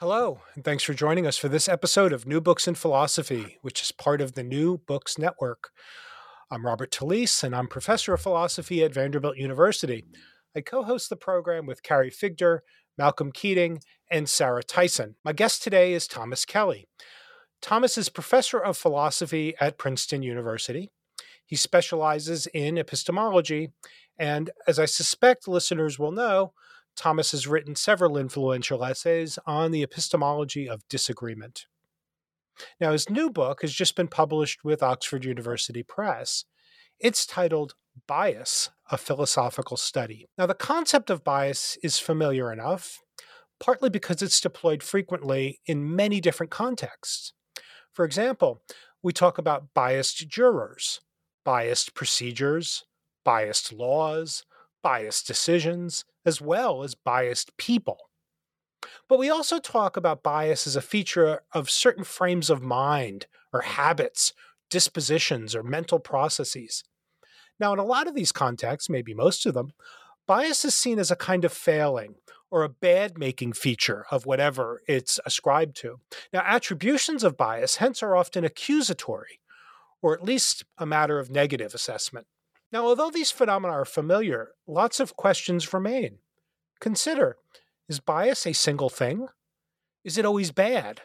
Hello, and thanks for joining us for this episode of New Books in Philosophy, which is part of the New Books Network. I'm Robert Talisse, and I'm professor of philosophy at Vanderbilt University. I co host the program with Carrie Figdor, Malcolm Keating, and Sarah Tyson. My guest today is Thomas Kelly. Thomas is professor of philosophy at Princeton University. He specializes in epistemology, and as I suspect listeners will know, Thomas has written several influential essays on the epistemology of disagreement. Now, his new book has just been published with Oxford University Press. It's titled Bias, a Philosophical Study. Now, the concept of bias is familiar enough, partly because it's deployed frequently in many different contexts. For example, we talk about biased jurors, biased procedures, biased laws, biased decisions, as well as biased people. But we also talk about bias as a feature of certain frames of mind or habits, dispositions, or mental processes. Now, in a lot of these contexts, maybe most of them, bias is seen as a kind of failing or a bad making feature of whatever it's ascribed to. Now, attributions of bias, hence, are often accusatory, or at least a matter of negative assessment. Now, although these phenomena are familiar, lots of questions remain. Consider is bias a single thing? Is it always bad?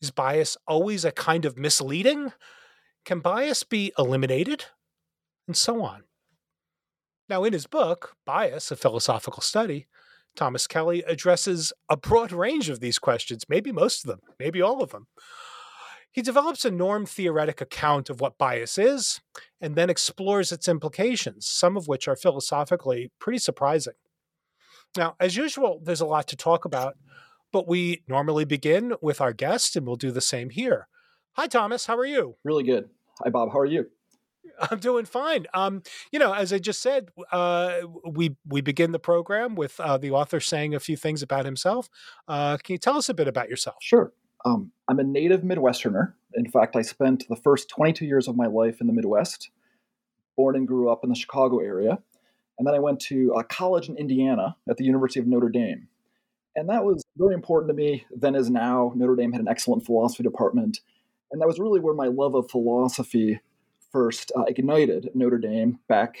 Is bias always a kind of misleading? Can bias be eliminated? And so on. Now, in his book, Bias, a Philosophical Study, Thomas Kelly addresses a broad range of these questions, maybe most of them, maybe all of them. He develops a norm theoretic account of what bias is and then explores its implications, some of which are philosophically pretty surprising. Now, as usual, there's a lot to talk about, but we normally begin with our guest, and we'll do the same here. Hi, Thomas. How are you? Really good. Hi, Bob. How are you? I'm doing fine. Um, you know, as I just said, uh, we we begin the program with uh, the author saying a few things about himself. Uh, can you tell us a bit about yourself? Sure. Um, I'm a native Midwesterner. In fact, I spent the first 22 years of my life in the Midwest. Born and grew up in the Chicago area, and then I went to a college in Indiana at the University of Notre Dame. And that was very important to me then as now. Notre Dame had an excellent philosophy department. And that was really where my love of philosophy first uh, ignited Notre Dame back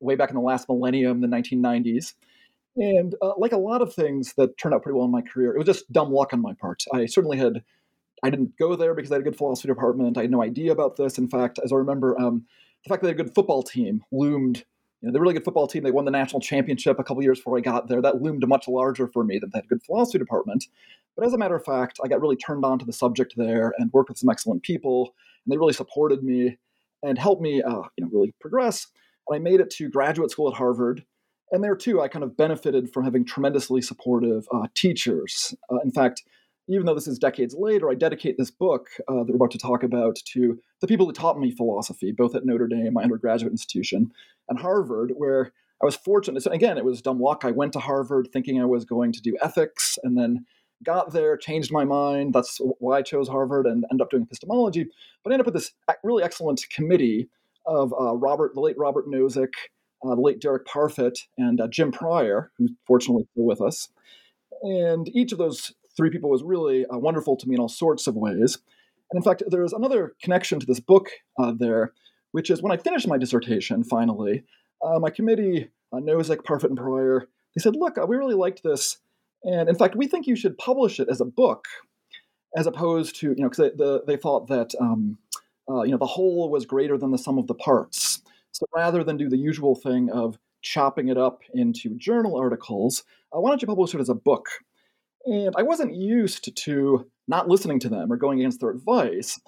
way back in the last millennium, the 1990s. And uh, like a lot of things that turned out pretty well in my career, it was just dumb luck on my part. I certainly had, I didn't go there because I had a good philosophy department. I had no idea about this. In fact, as I remember, um, the fact that they had a good football team loomed. You know, they're a really good football team. They won the national championship a couple years before I got there. That loomed much larger for me than a good philosophy department. But as a matter of fact, I got really turned on to the subject there and worked with some excellent people, and they really supported me and helped me, uh, you know, really progress. And I made it to graduate school at Harvard. And there too, I kind of benefited from having tremendously supportive uh, teachers. Uh, in fact, even though this is decades later, I dedicate this book uh, that we're about to talk about to the people who taught me philosophy, both at Notre Dame, my undergraduate institution, and Harvard, where I was fortunate. So again, it was dumb luck. I went to Harvard thinking I was going to do ethics, and then got there, changed my mind. That's why I chose Harvard and ended up doing epistemology. But I ended up with this really excellent committee of uh, Robert, the late Robert Nozick, uh, the late Derek Parfit, and uh, Jim Pryor, who's fortunately still with us. And each of those three people was really uh, wonderful to me in all sorts of ways. And in fact, there's another connection to this book uh, there, which is when I finished my dissertation finally, uh, my committee, Nozick, Parfit, and Pryor, they said, look, we really liked this and in fact, we think you should publish it as a book. as opposed to you know because they, the, they thought that um, uh, you know the whole was greater than the sum of the parts. So rather than do the usual thing of chopping it up into journal articles, uh, why don't you publish it as a book? And I wasn't used to not listening to them or going against their advice.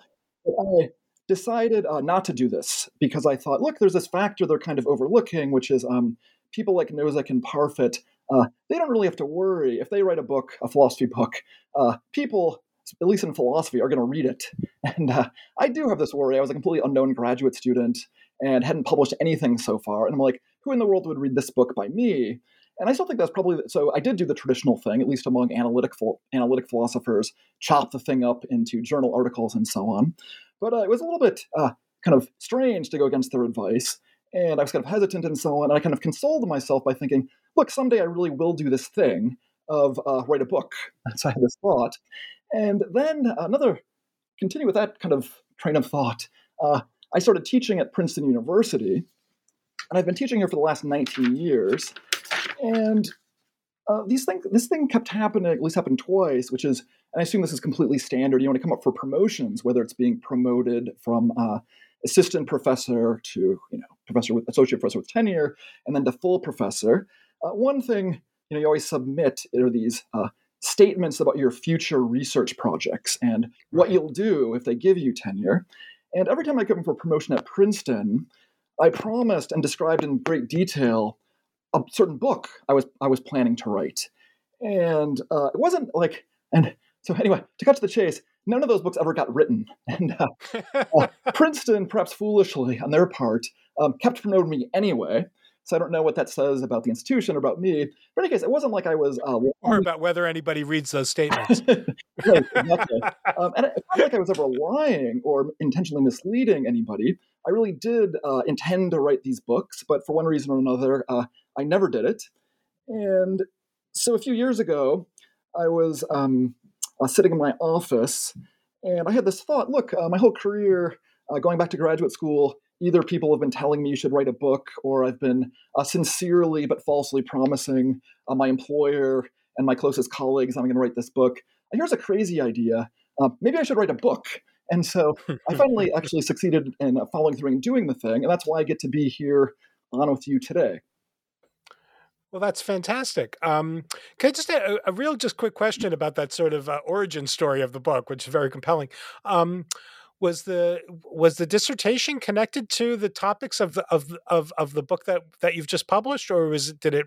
I decided uh, not to do this because I thought, look, there's this factor they're kind of overlooking, which is um, people like Nozick and Parfit. Uh, they don't really have to worry if they write a book, a philosophy book. Uh, people, at least in philosophy, are going to read it. And uh, I do have this worry. I was a completely unknown graduate student and hadn't published anything so far. And I'm like, who in the world would read this book by me? And I still think that's probably so. I did do the traditional thing, at least among analytic analytic philosophers, chop the thing up into journal articles and so on. But uh, it was a little bit uh, kind of strange to go against their advice, and I was kind of hesitant and so on. And I kind of consoled myself by thinking, look, someday I really will do this thing of uh, write a book. So I had this thought, and then another continue with that kind of train of thought. Uh, I started teaching at Princeton University, and I've been teaching here for the last 19 years. And uh, these things, this thing kept happening, at least happened twice, which is, and I assume this is completely standard. You want to come up for promotions, whether it's being promoted from uh, assistant professor to, you know, professor with associate professor with tenure, and then to full professor. Uh, one thing, you know, you always submit are these uh, statements about your future research projects and what you'll do if they give you tenure. And every time I come for promotion at Princeton, I promised and described in great detail a certain book I was I was planning to write, and uh, it wasn't like and so anyway to cut to the chase, none of those books ever got written, and uh, uh, Princeton, perhaps foolishly on their part, um, kept promoting me anyway. So I don't know what that says about the institution or about me. But in any case, it wasn't like I was. Uh, or about whether anybody reads those statements. right, um, and it's not like I was ever lying or intentionally misleading anybody. I really did uh, intend to write these books, but for one reason or another, uh, I never did it. And so a few years ago, I was um, uh, sitting in my office and I had this thought look, uh, my whole career, uh, going back to graduate school, either people have been telling me you should write a book, or I've been uh, sincerely but falsely promising uh, my employer and my closest colleagues I'm going to write this book. And here's a crazy idea. Uh, maybe I should write a book. And so I finally actually succeeded in following through and doing the thing. And that's why I get to be here on with you today. Well, that's fantastic. Um, can I just a, a, real, just quick question about that sort of uh, origin story of the book, which is very compelling. Um, was the was the dissertation connected to the topics of the of of, of the book that that you've just published, or was it did it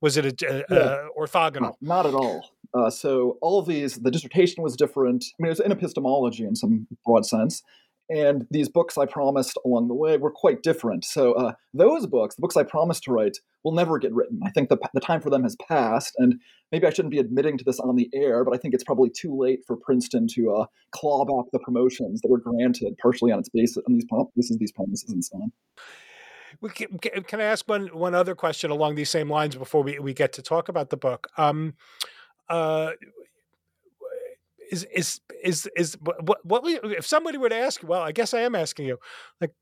was it a, a, yeah. orthogonal? No, not at all. Uh, so all of these, the dissertation was different. I mean, it was in epistemology in some broad sense, and these books I promised along the way were quite different. So uh, those books, the books I promised to write, will never get written. I think the, the time for them has passed, and maybe I shouldn't be admitting to this on the air, but I think it's probably too late for Princeton to uh, claw back the promotions that were granted partially on its basis on these basis, these promises, and so on. Can, can I ask one one other question along these same lines before we, we get to talk about the book? Um, uh, is is is is what what if somebody were to ask you? Well, I guess I am asking you, like,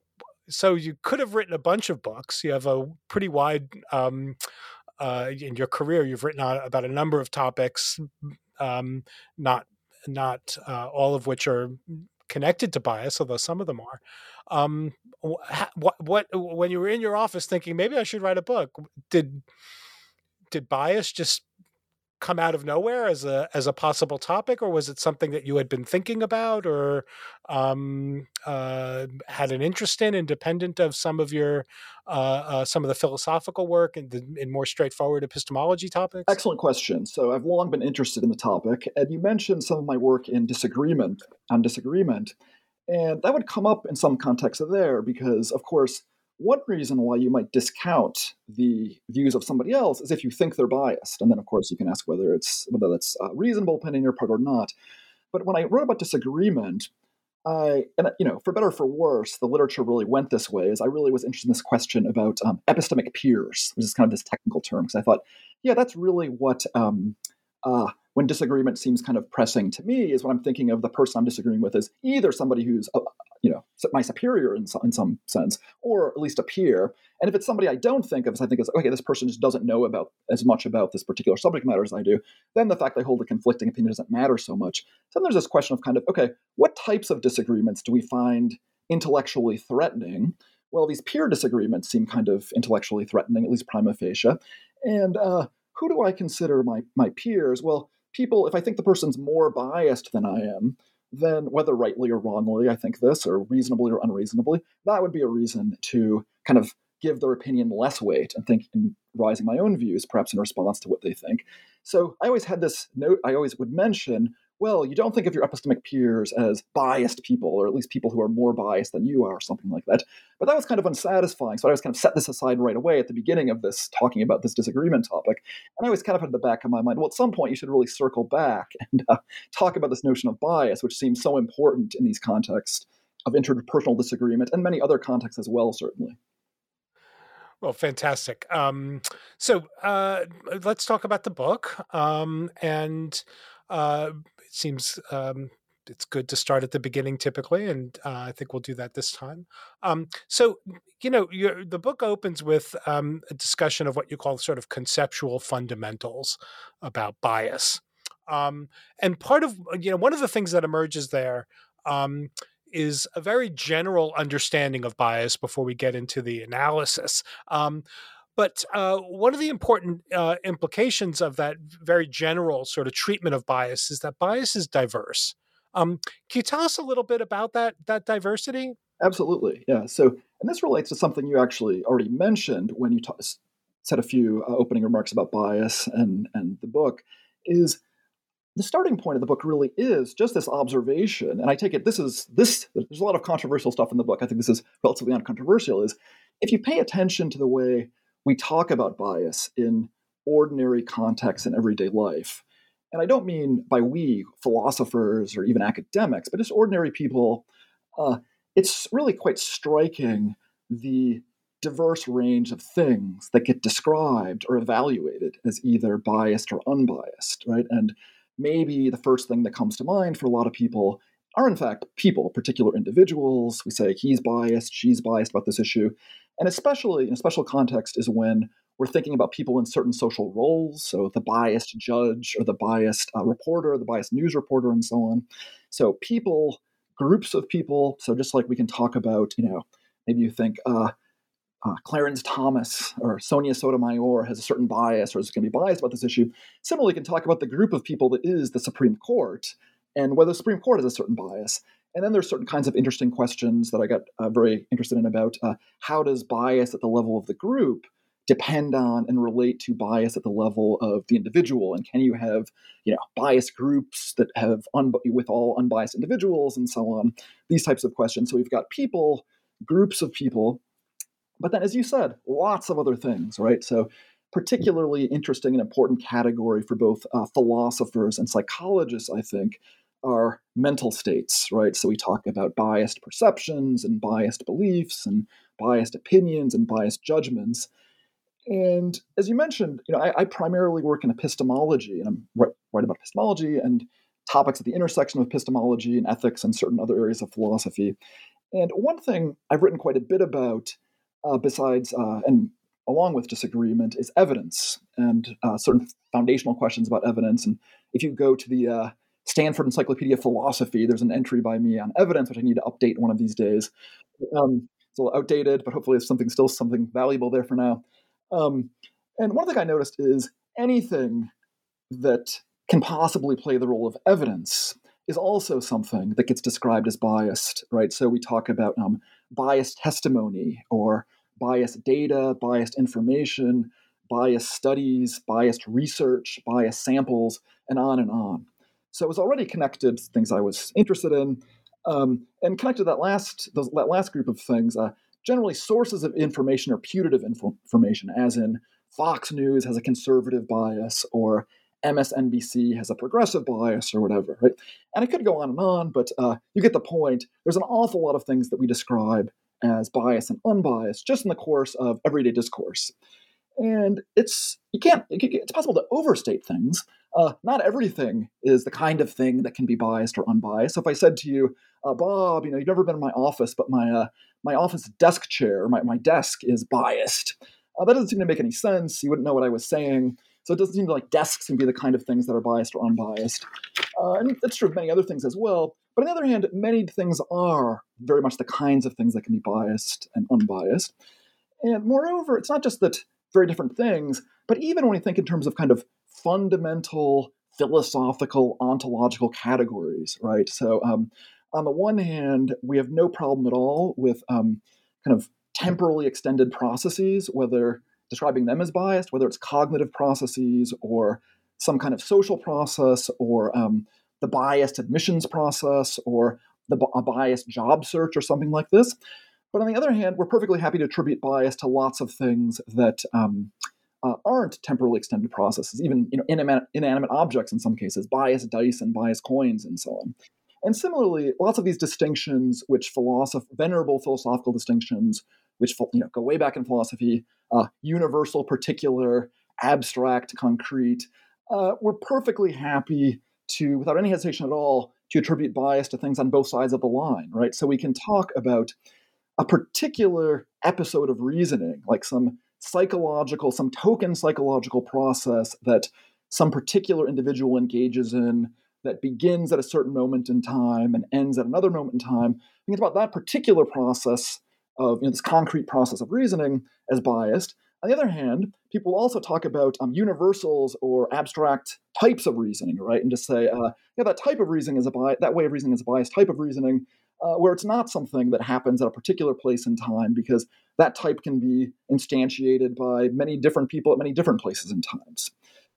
so you could have written a bunch of books. You have a pretty wide um, uh, in your career. You've written about a number of topics, um, not not uh, all of which are connected to bias, although some of them are. Um, what what when you were in your office thinking maybe I should write a book? Did did bias just come out of nowhere as a as a possible topic, or was it something that you had been thinking about or um, uh, had an interest in, independent of some of your uh, uh, some of the philosophical work and the, in more straightforward epistemology topics? Excellent question. So I've long been interested in the topic, and you mentioned some of my work in disagreement on disagreement, and that would come up in some context there because, of course one reason why you might discount the views of somebody else is if you think they're biased, and then of course you can ask whether it's whether that's a reasonable opinion on your part or not. But when I wrote about disagreement, I and you know for better or for worse, the literature really went this way. Is I really was interested in this question about um, epistemic peers, which is kind of this technical term, because I thought, yeah, that's really what. Um, uh, when disagreement seems kind of pressing to me is when I'm thinking of the person I'm disagreeing with as either somebody who's uh, you know my superior in some, in some sense, or at least a peer. And if it's somebody I don't think of as I think is okay, this person just doesn't know about as much about this particular subject matter as I do, then the fact I hold a conflicting opinion doesn't matter so much. So then there's this question of kind of okay, what types of disagreements do we find intellectually threatening? Well, these peer disagreements seem kind of intellectually threatening, at least prima facie. And uh, who do I consider my my peers? Well, people. If I think the person's more biased than I am, then whether rightly or wrongly I think this, or reasonably or unreasonably, that would be a reason to kind of give their opinion less weight and think in rising my own views, perhaps in response to what they think. So I always had this note I always would mention well, you don't think of your epistemic peers as biased people, or at least people who are more biased than you are, or something like that. But that was kind of unsatisfying. So I was kind of set this aside right away at the beginning of this, talking about this disagreement topic. And I always kind of in the back of my mind, well, at some point you should really circle back and uh, talk about this notion of bias, which seems so important in these contexts of interpersonal disagreement and many other contexts as well, certainly. Well, fantastic. Um, so uh, let's talk about the book. Um, and uh, seems um, it's good to start at the beginning typically, and uh, I think we'll do that this time. Um, so, you know, the book opens with um, a discussion of what you call sort of conceptual fundamentals about bias. Um, and part of, you know, one of the things that emerges there um, is a very general understanding of bias before we get into the analysis. Um, but uh, one of the important uh, implications of that very general sort of treatment of bias is that bias is diverse. Um, can you tell us a little bit about that that diversity? Absolutely, yeah. So, and this relates to something you actually already mentioned when you ta- said a few uh, opening remarks about bias and and the book. Is the starting point of the book really is just this observation, and I take it this is this. There's a lot of controversial stuff in the book. I think this is relatively uncontroversial. Is if you pay attention to the way we talk about bias in ordinary contexts in everyday life. And I don't mean by we, philosophers or even academics, but just ordinary people. Uh, it's really quite striking the diverse range of things that get described or evaluated as either biased or unbiased, right? And maybe the first thing that comes to mind for a lot of people are, in fact, people, particular individuals. We say he's biased, she's biased about this issue. And especially in a special context is when we're thinking about people in certain social roles, so the biased judge or the biased uh, reporter, the biased news reporter, and so on. So people, groups of people. So just like we can talk about, you know, maybe you think uh, uh, Clarence Thomas or Sonia Sotomayor has a certain bias or is going to be biased about this issue. Similarly, you can talk about the group of people that is the Supreme Court and whether the Supreme Court has a certain bias. And then there's certain kinds of interesting questions that I got uh, very interested in about uh, how does bias at the level of the group depend on and relate to bias at the level of the individual? And can you have you know biased groups that have un- with all unbiased individuals and so on? These types of questions. So we've got people groups of people but then as you said lots of other things right? So particularly interesting and important category for both uh, philosophers and psychologists i think are mental states, right? So we talk about biased perceptions and biased beliefs and biased opinions and biased judgments. And as you mentioned, you know, I, I primarily work in epistemology, and I'm right, right about epistemology and topics at the intersection of epistemology and ethics and certain other areas of philosophy. And one thing I've written quite a bit about, uh, besides uh, and along with disagreement, is evidence and uh, certain foundational questions about evidence. And if you go to the uh, Stanford Encyclopedia of Philosophy. There's an entry by me on evidence, which I need to update one of these days. Um, it's a little outdated, but hopefully it's something still something valuable there for now. Um, and one thing I noticed is anything that can possibly play the role of evidence is also something that gets described as biased, right? So we talk about um, biased testimony or biased data, biased information, biased studies, biased research, biased samples, and on and on. So it was already connected things I was interested in, um, and connected that last those, that last group of things. Uh, generally, sources of information are putative information, as in Fox News has a conservative bias, or MSNBC has a progressive bias, or whatever. Right? And I could go on and on, but uh, you get the point. There's an awful lot of things that we describe as bias and unbiased just in the course of everyday discourse. And it's you can't it's possible to overstate things. Uh, not everything is the kind of thing that can be biased or unbiased. So if I said to you, uh, Bob, you know, you've never been in my office, but my uh, my office desk chair, my, my desk is biased. Uh, that doesn't seem to make any sense. You wouldn't know what I was saying. So it doesn't seem like desks can be the kind of things that are biased or unbiased. Uh, and that's true of many other things as well. But on the other hand, many things are very much the kinds of things that can be biased and unbiased. And moreover, it's not just that very different things, but even when we think in terms of kind of fundamental philosophical ontological categories, right? So um, on the one hand, we have no problem at all with um, kind of temporally extended processes, whether describing them as biased, whether it's cognitive processes or some kind of social process or um, the biased admissions process or the, a biased job search or something like this. But on the other hand, we're perfectly happy to attribute bias to lots of things that um, uh, aren't temporally extended processes, even you know, inanimate, inanimate objects in some cases, biased dice and biased coins and so on. And similarly, lots of these distinctions, which philosoph- venerable philosophical distinctions, which you know, go way back in philosophy, uh, universal, particular, abstract, concrete, uh, we're perfectly happy to, without any hesitation at all, to attribute bias to things on both sides of the line, right? So we can talk about a particular episode of reasoning, like some psychological, some token psychological process that some particular individual engages in that begins at a certain moment in time and ends at another moment in time. Think about that particular process of you know, this concrete process of reasoning as biased. On the other hand, people also talk about um, universals or abstract types of reasoning, right? And just say, uh, yeah, that type of reasoning is a bias, that way of reasoning is a biased type of reasoning, uh, where it's not something that happens at a particular place in time because that type can be instantiated by many different people at many different places and times.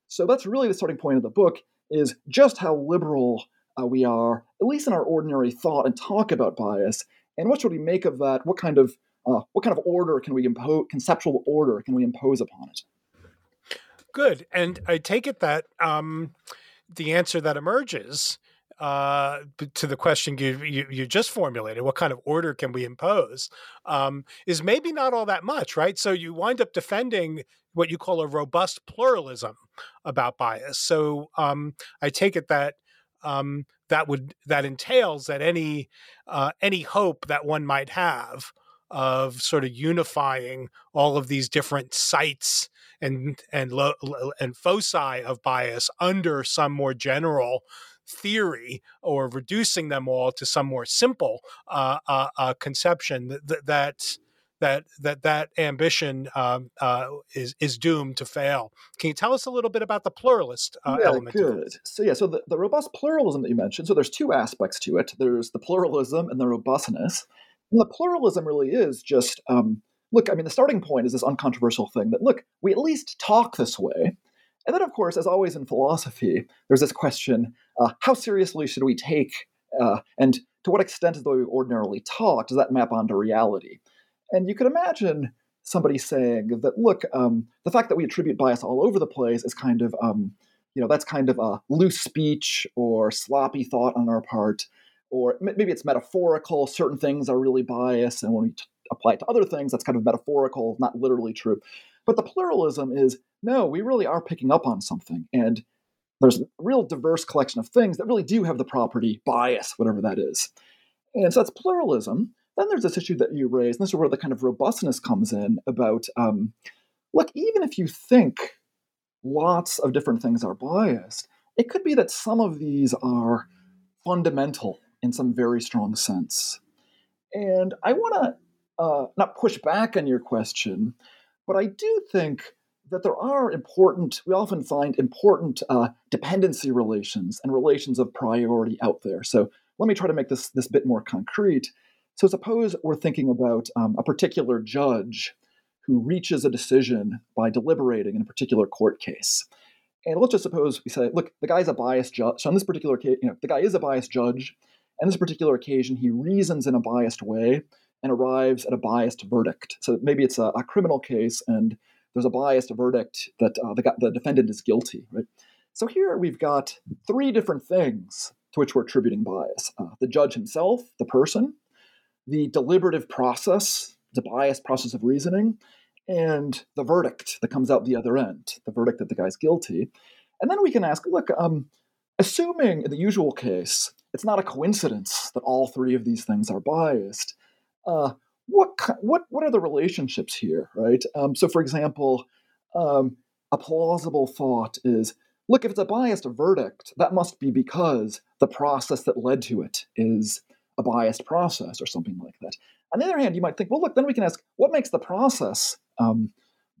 So that's really the starting point of the book is just how liberal uh, we are, at least in our ordinary thought and talk about bias, and what should we make of that? What kind of uh, what kind of order can we impose? Conceptual order can we impose upon it? Good, and I take it that um, the answer that emerges uh, to the question you, you, you just formulated, what kind of order can we impose, um, is maybe not all that much, right? So you wind up defending what you call a robust pluralism about bias. So um, I take it that um, that would that entails that any uh, any hope that one might have of sort of unifying all of these different sites and and lo, and foci of bias under some more general theory or reducing them all to some more simple uh, uh, uh, conception that, that that that that ambition um, uh, is is doomed to fail. Can you tell us a little bit about the pluralist uh, yeah, element? Good. So yeah, so the, the robust pluralism that you mentioned. So there's two aspects to it. There's the pluralism and the robustness. And the pluralism really is just um, look. I mean, the starting point is this uncontroversial thing that look, we at least talk this way. And then, of course, as always in philosophy, there's this question: uh, how seriously should we take, uh, and to what extent is the way we ordinarily talk does that map onto reality? And you could imagine somebody saying that, look, um, the fact that we attribute bias all over the place is kind of, um, you know, that's kind of a loose speech or sloppy thought on our part, or maybe it's metaphorical. Certain things are really biased, and when we t- apply it to other things, that's kind of metaphorical, not literally true. But the pluralism is no, we really are picking up on something, and there's a real diverse collection of things that really do have the property bias, whatever that is. And so that's pluralism. Then there's this issue that you raise, and this is where the kind of robustness comes in about um, look, even if you think lots of different things are biased, it could be that some of these are fundamental in some very strong sense. And I want to uh, not push back on your question, but I do think that there are important, we often find important uh, dependency relations and relations of priority out there. So let me try to make this, this bit more concrete. So suppose we're thinking about um, a particular judge who reaches a decision by deliberating in a particular court case. And let's just suppose we say, look, the guy's a biased judge. So on this particular case, you know, the guy is a biased judge. And this particular occasion, he reasons in a biased way and arrives at a biased verdict. So maybe it's a, a criminal case and there's a biased verdict that uh, the, the defendant is guilty, right? So here we've got three different things to which we're attributing bias uh, the judge himself, the person, the deliberative process, the biased process of reasoning, and the verdict that comes out the other end, the verdict that the guy's guilty. And then we can ask, look, um, assuming in the usual case, it's not a coincidence that all three of these things are biased. Uh, what what what are the relationships here, right? Um, so, for example, um, a plausible thought is: look, if it's a biased verdict, that must be because the process that led to it is a biased process or something like that. On the other hand, you might think, well, look, then we can ask, what makes the process um,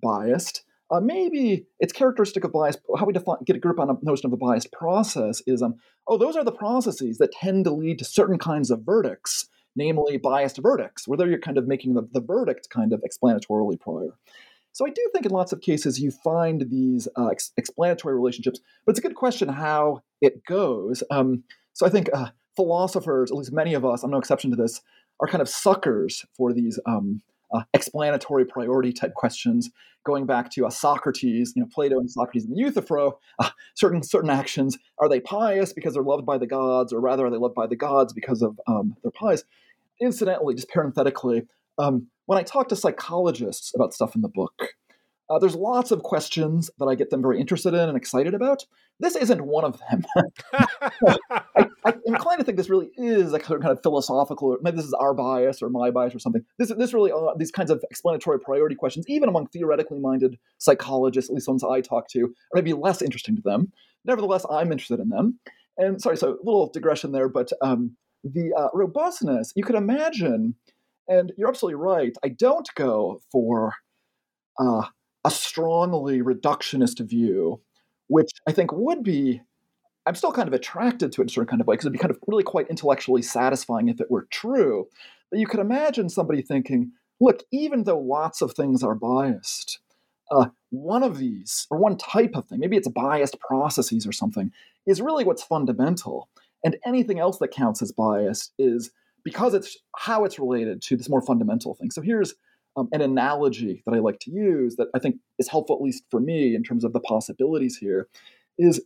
biased? Uh, maybe it's characteristic of bias. How we define, get a grip on a notion of a biased process is, um, oh, those are the processes that tend to lead to certain kinds of verdicts, namely biased verdicts, where you're kind of making the, the verdict kind of explanatorily prior. So I do think in lots of cases you find these uh, ex- explanatory relationships, but it's a good question how it goes. Um, so I think uh, philosophers, at least many of us, I'm no exception to this, are kind of suckers for these um, uh, explanatory priority type questions, going back to uh, Socrates, you know, Plato and Socrates and the Euthyphro. Uh, certain certain actions are they pious because they're loved by the gods, or rather are they loved by the gods because of um, their pious? Incidentally, just parenthetically, um, when I talk to psychologists about stuff in the book, uh, there's lots of questions that I get them very interested in and excited about. This isn't one of them. I, am inclined to think this really is a kind of philosophical, maybe this is our bias or my bias or something. This, this really, uh, these kinds of explanatory priority questions, even among theoretically minded psychologists, at least ones I talk to, are maybe less interesting to them. Nevertheless, I'm interested in them. And sorry, so a little digression there, but um, the uh, robustness, you could imagine, and you're absolutely right, I don't go for. Uh, a strongly reductionist view, which I think would be, I'm still kind of attracted to it in a certain kind of way, because it'd be kind of really quite intellectually satisfying if it were true. But you could imagine somebody thinking, look, even though lots of things are biased, uh, one of these, or one type of thing, maybe it's biased processes or something, is really what's fundamental. And anything else that counts as biased is because it's how it's related to this more fundamental thing. So here's um, an analogy that I like to use that I think is helpful, at least for me, in terms of the possibilities here, is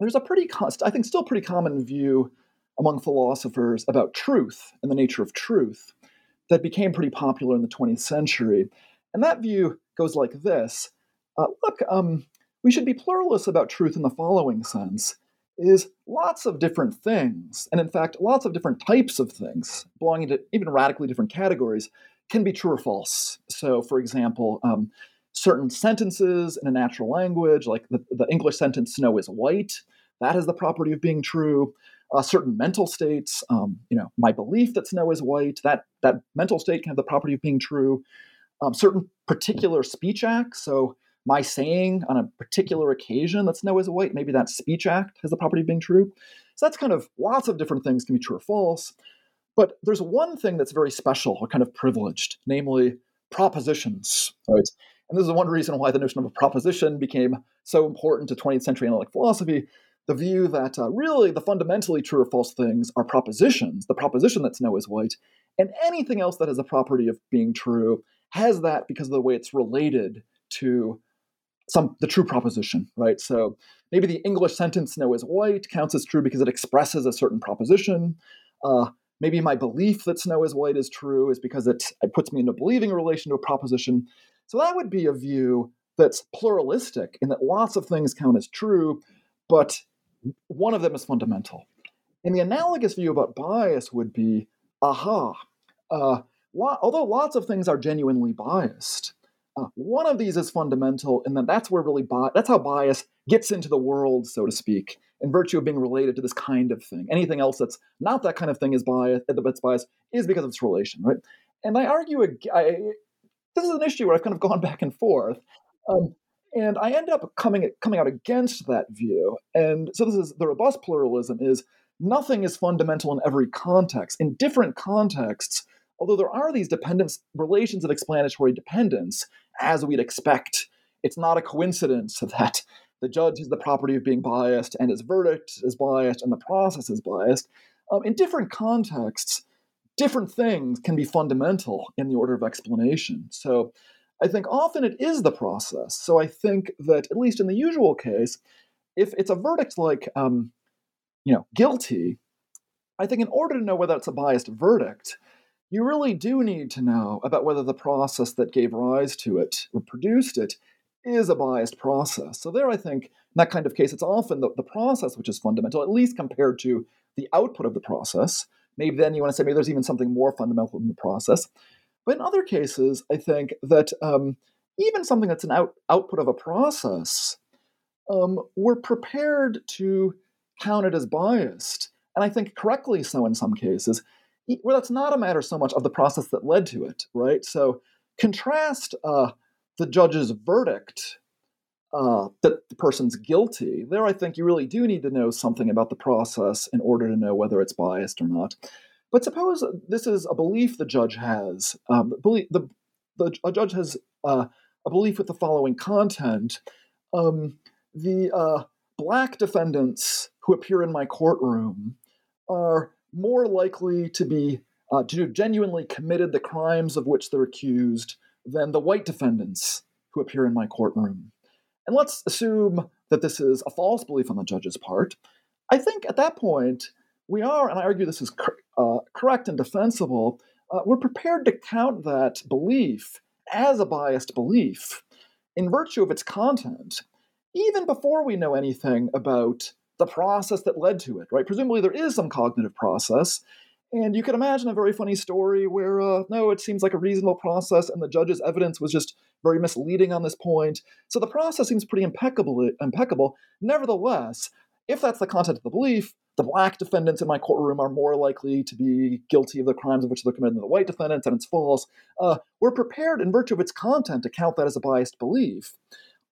there's a pretty, I think, still pretty common view among philosophers about truth and the nature of truth that became pretty popular in the 20th century. And that view goes like this uh, Look, um, we should be pluralists about truth in the following sense is lots of different things, and in fact, lots of different types of things belonging to even radically different categories can be true or false. So, for example, um, certain sentences in a natural language, like the, the, English sentence "snow is white," that has the property of being true. Uh, certain mental states, um, you know, my belief that snow is white, that that mental state can have the property of being true. Um, certain particular speech acts, so my saying on a particular occasion that snow is white, maybe that speech act has the property of being true. So that's kind of lots of different things can be true or false. But there's one thing that's very special or kind of privileged, namely propositions. Right? And this is one reason why the notion of a proposition became so important to 20th century analytic philosophy. The view that uh, really the fundamentally true or false things are propositions, the proposition that snow is white, and anything else that has a property of being true has that because of the way it's related to some the true proposition, right? So maybe the English sentence "snow is white" counts as true because it expresses a certain proposition. Uh, maybe my belief that snow is white is true is because it, it puts me into believing a relation to a proposition. So that would be a view that's pluralistic in that lots of things count as true, but one of them is fundamental. And the analogous view about bias would be aha, uh, although lots of things are genuinely biased, uh, one of these is fundamental, and then that's where really bi- that's how bias gets into the world, so to speak, in virtue of being related to this kind of thing. Anything else that's not that kind of thing is bias. That's bias is because of its relation, right? And I argue, I, this is an issue where I've kind of gone back and forth, um, and I end up coming coming out against that view. And so this is the robust pluralism is nothing is fundamental in every context. In different contexts, although there are these dependence relations of explanatory dependence, as we'd expect, it's not a coincidence that the judge has the property of being biased and his verdict is biased and the process is biased. Um, in different contexts, different things can be fundamental in the order of explanation. So I think often it is the process. So I think that, at least in the usual case, if it's a verdict like, um, you know, guilty, I think in order to know whether it's a biased verdict, you really do need to know about whether the process that gave rise to it or produced it is a biased process. So, there, I think, in that kind of case, it's often the, the process which is fundamental, at least compared to the output of the process. Maybe then you want to say maybe there's even something more fundamental in the process. But in other cases, I think that um, even something that's an out, output of a process, um, we're prepared to count it as biased. And I think correctly so in some cases, where that's not a matter so much of the process that led to it, right? So contrast uh, the judge's verdict uh, that the person's guilty. There, I think you really do need to know something about the process in order to know whether it's biased or not. But suppose this is a belief the judge has. Um, belief, the, the a judge has uh, a belief with the following content: um, the uh, black defendants who appear in my courtroom are more likely to be uh, to genuinely committed the crimes of which they're accused than the white defendants who appear in my courtroom. And let's assume that this is a false belief on the judge's part. I think at that point, we are, and I argue this is cor- uh, correct and defensible, uh, we're prepared to count that belief as a biased belief in virtue of its content, even before we know anything about the process that led to it, right? Presumably there is some cognitive process. And you can imagine a very funny story where, uh, no, it seems like a reasonable process, and the judge's evidence was just very misleading on this point. So the process seems pretty impeccable. Impeccable. Nevertheless, if that's the content of the belief, the black defendants in my courtroom are more likely to be guilty of the crimes of which they're committed than the white defendants, and it's false. Uh, we're prepared, in virtue of its content, to count that as a biased belief.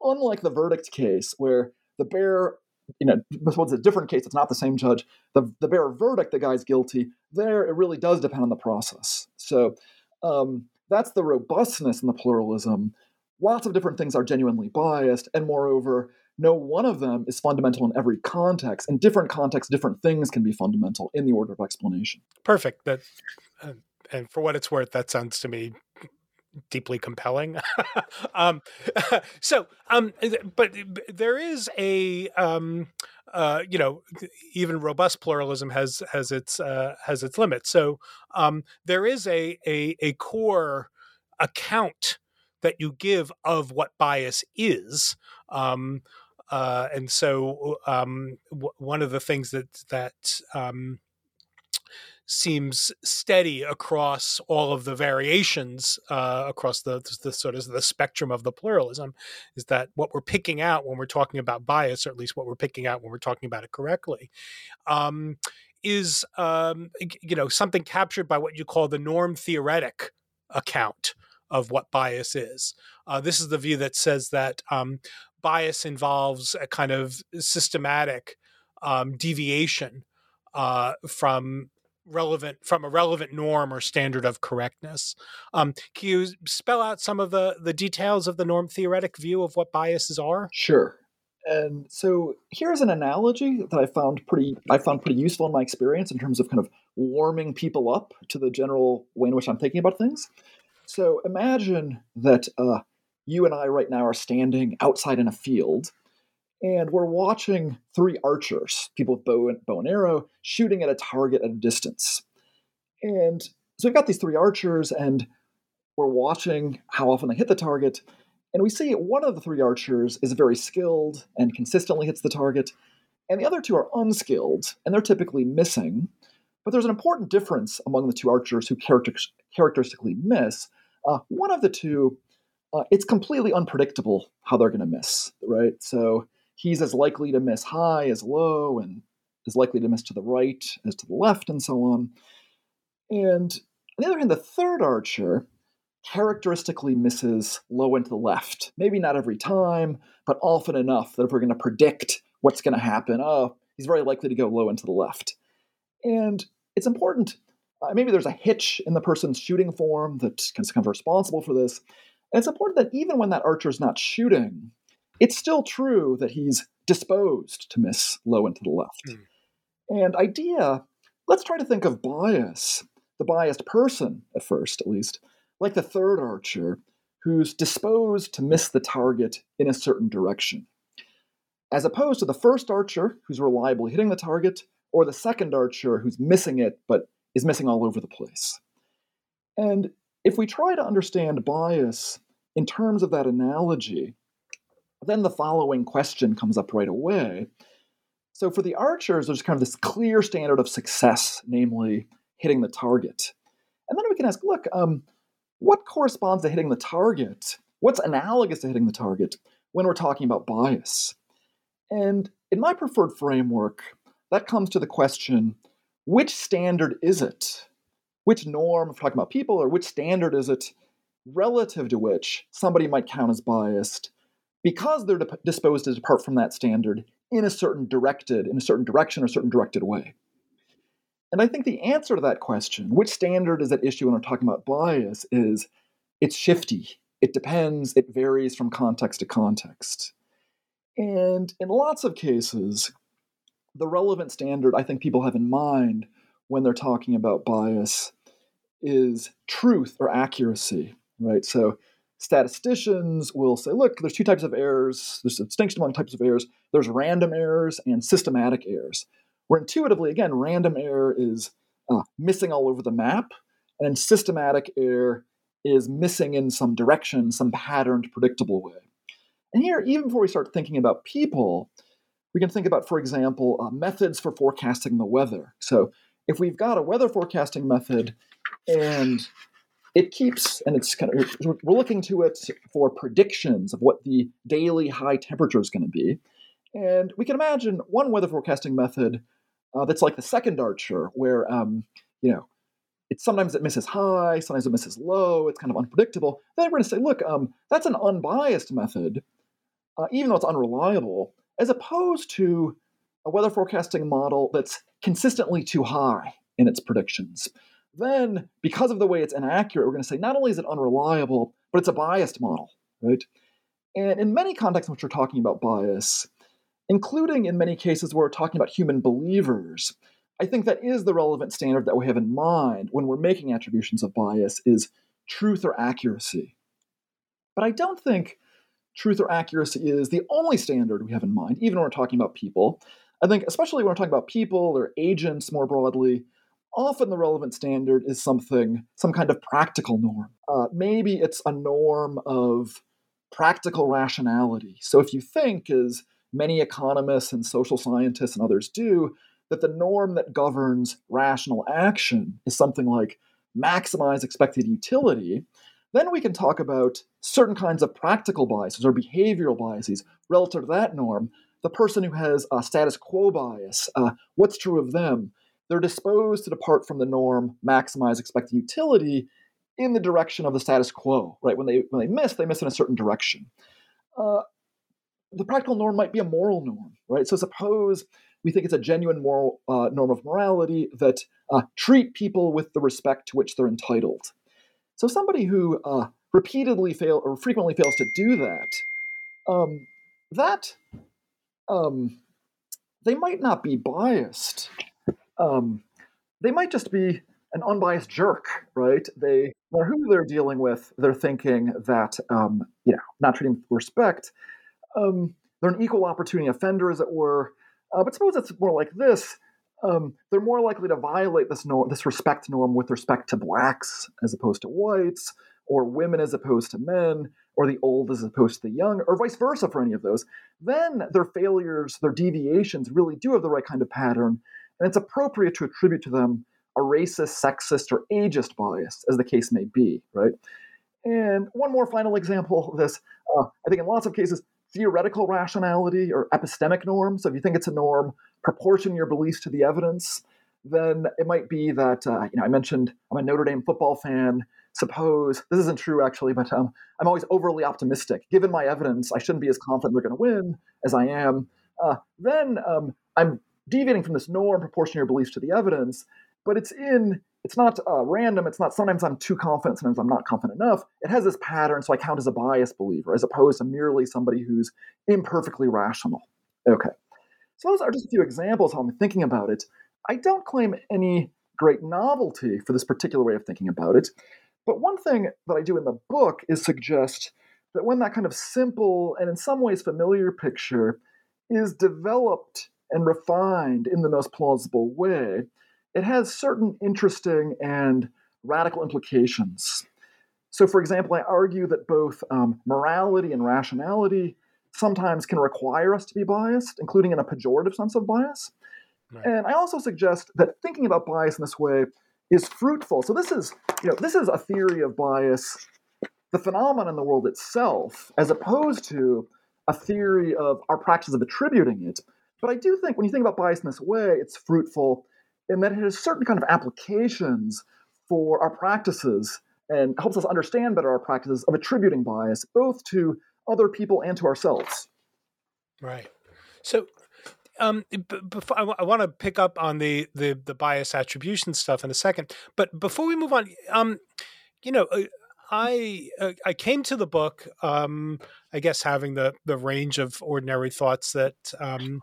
Unlike the verdict case, where the bare you know, it's a different case, it's not the same judge. The, the bare verdict, the guy's guilty, there it really does depend on the process. So um, that's the robustness in the pluralism. Lots of different things are genuinely biased, and moreover, no one of them is fundamental in every context. In different contexts, different things can be fundamental in the order of explanation. Perfect. That, uh, and for what it's worth, that sounds to me deeply compelling. um, so, um, but there is a, um, uh, you know, even robust pluralism has has its uh, has its limits. So um, there is a, a a core account that you give of what bias is. Um, uh, and so um, w- one of the things that that um, seems steady across all of the variations uh, across the, the sort of the spectrum of the pluralism is that what we're picking out when we're talking about bias, or at least what we're picking out when we're talking about it correctly, um, is um, you know something captured by what you call the norm theoretic account of what bias is. Uh, this is the view that says that um, bias involves a kind of systematic um, deviation uh, from relevant from a relevant norm or standard of correctness. Um, can you spell out some of the the details of the norm theoretic view of what biases are? Sure. And so here's an analogy that I found pretty I found pretty useful in my experience in terms of kind of warming people up to the general way in which I'm thinking about things. So imagine that uh, you and I right now are standing outside in a field and we're watching three archers, people with bow and, bow and arrow, shooting at a target at a distance. And so we've got these three archers, and we're watching how often they hit the target. And we see one of the three archers is very skilled and consistently hits the target, and the other two are unskilled, and they're typically missing. But there's an important difference among the two archers who character- characteristically miss. Uh, one of the two, uh, it's completely unpredictable how they're going to miss, right? So he's as likely to miss high as low and is likely to miss to the right as to the left and so on. And on the other hand, the third archer characteristically misses low and to the left. Maybe not every time, but often enough that if we're going to predict what's going to happen, oh, he's very likely to go low and to the left. And it's important. Uh, maybe there's a hitch in the person's shooting form that kind of responsible for this. And it's important that even when that archer is not shooting, it's still true that he's disposed to miss low and to the left. Mm. And idea, let's try to think of bias, the biased person at first, at least, like the third archer who's disposed to miss the target in a certain direction, as opposed to the first archer who's reliably hitting the target, or the second archer who's missing it but is missing all over the place. And if we try to understand bias in terms of that analogy, then the following question comes up right away. So for the archers, there's kind of this clear standard of success, namely hitting the target. And then we can ask, look, um, what corresponds to hitting the target? What's analogous to hitting the target when we're talking about bias? And in my preferred framework, that comes to the question which standard is it? Which norm, if we're talking about people, or which standard is it relative to which somebody might count as biased because they're disposed to depart from that standard in a certain directed, in a certain direction or certain directed way? And I think the answer to that question, which standard is at issue when we're talking about bias, is it's shifty. It depends, it varies from context to context. And in lots of cases, the relevant standard I think people have in mind when they're talking about bias is truth or accuracy, right? So statisticians will say, look, there's two types of errors. There's a distinction among types of errors. There's random errors and systematic errors. Where intuitively, again, random error is uh, missing all over the map, and systematic error is missing in some direction, some patterned, predictable way. And here, even before we start thinking about people, we can think about, for example, uh, methods for forecasting the weather. So if we've got a weather forecasting method and it keeps, and it's kind of, we're looking to it for predictions of what the daily high temperature is going to be. And we can imagine one weather forecasting method uh, that's like the second archer, where, um, you know, it's sometimes it misses high, sometimes it misses low, it's kind of unpredictable. Then we're going to say, look, um, that's an unbiased method, uh, even though it's unreliable, as opposed to a weather forecasting model that's consistently too high in its predictions. Then, because of the way it's inaccurate, we're going to say not only is it unreliable, but it's a biased model, right? And in many contexts in which we're talking about bias, including in many cases where we're talking about human believers, I think that is the relevant standard that we have in mind when we're making attributions of bias is truth or accuracy. But I don't think truth or accuracy is the only standard we have in mind, even when we're talking about people. I think, especially when we're talking about people or agents more broadly, often the relevant standard is something, some kind of practical norm. Uh, maybe it's a norm of practical rationality. So if you think, as many economists and social scientists and others do, that the norm that governs rational action is something like maximize expected utility, then we can talk about certain kinds of practical biases or behavioral biases relative to that norm. The person who has a status quo bias, uh, what's true of them? They're disposed to depart from the norm, maximize expected utility in the direction of the status quo, right? When they when they miss, they miss in a certain direction. Uh, the practical norm might be a moral norm, right? So suppose we think it's a genuine moral uh, norm of morality that uh, treat people with the respect to which they're entitled. So somebody who uh, repeatedly fail or frequently fails to do that, um, that um, they might not be biased. Um, they might just be an unbiased jerk, right? They, no matter who they're dealing with, they're thinking that um, you know, not treating with respect. Um, they're an equal opportunity offender, as it were. Uh, but suppose it's more like this: um, they're more likely to violate this norm, this respect norm with respect to blacks as opposed to whites, or women as opposed to men, or the old as opposed to the young, or vice versa for any of those. Then their failures, their deviations, really do have the right kind of pattern, and it's appropriate to attribute to them a racist, sexist, or ageist bias, as the case may be, right? And one more final example of this, uh, I think in lots of cases, theoretical rationality or epistemic norm. So if you think it's a norm, proportion your beliefs to the evidence. Then it might be that uh, you know I mentioned I'm a Notre Dame football fan. Suppose this isn't true actually, but um, I'm always overly optimistic. Given my evidence, I shouldn't be as confident they're going to win as I am. Uh, then um, I'm deviating from this norm, proportion your beliefs to the evidence, but it's in it's not uh, random. It's not sometimes I'm too confident, sometimes I'm not confident enough. It has this pattern, so I count as a biased believer as opposed to merely somebody who's imperfectly rational. Okay. So those are just a few examples how I'm thinking about it. I don't claim any great novelty for this particular way of thinking about it. But one thing that I do in the book is suggest that when that kind of simple and in some ways familiar picture is developed and refined in the most plausible way, it has certain interesting and radical implications. So, for example, I argue that both um, morality and rationality sometimes can require us to be biased, including in a pejorative sense of bias. Right. And I also suggest that thinking about bias in this way is fruitful. So this is, you know, this is a theory of bias, the phenomenon in the world itself, as opposed to a theory of our practice of attributing it. But I do think when you think about bias in this way, it's fruitful in that it has certain kind of applications for our practices and helps us understand better our practices of attributing bias, both to other people and to ourselves. Right. So, um, before, I, I want to pick up on the, the the bias attribution stuff in a second, but before we move on, um, you know, uh, I uh, I came to the book, um, I guess, having the the range of ordinary thoughts that um,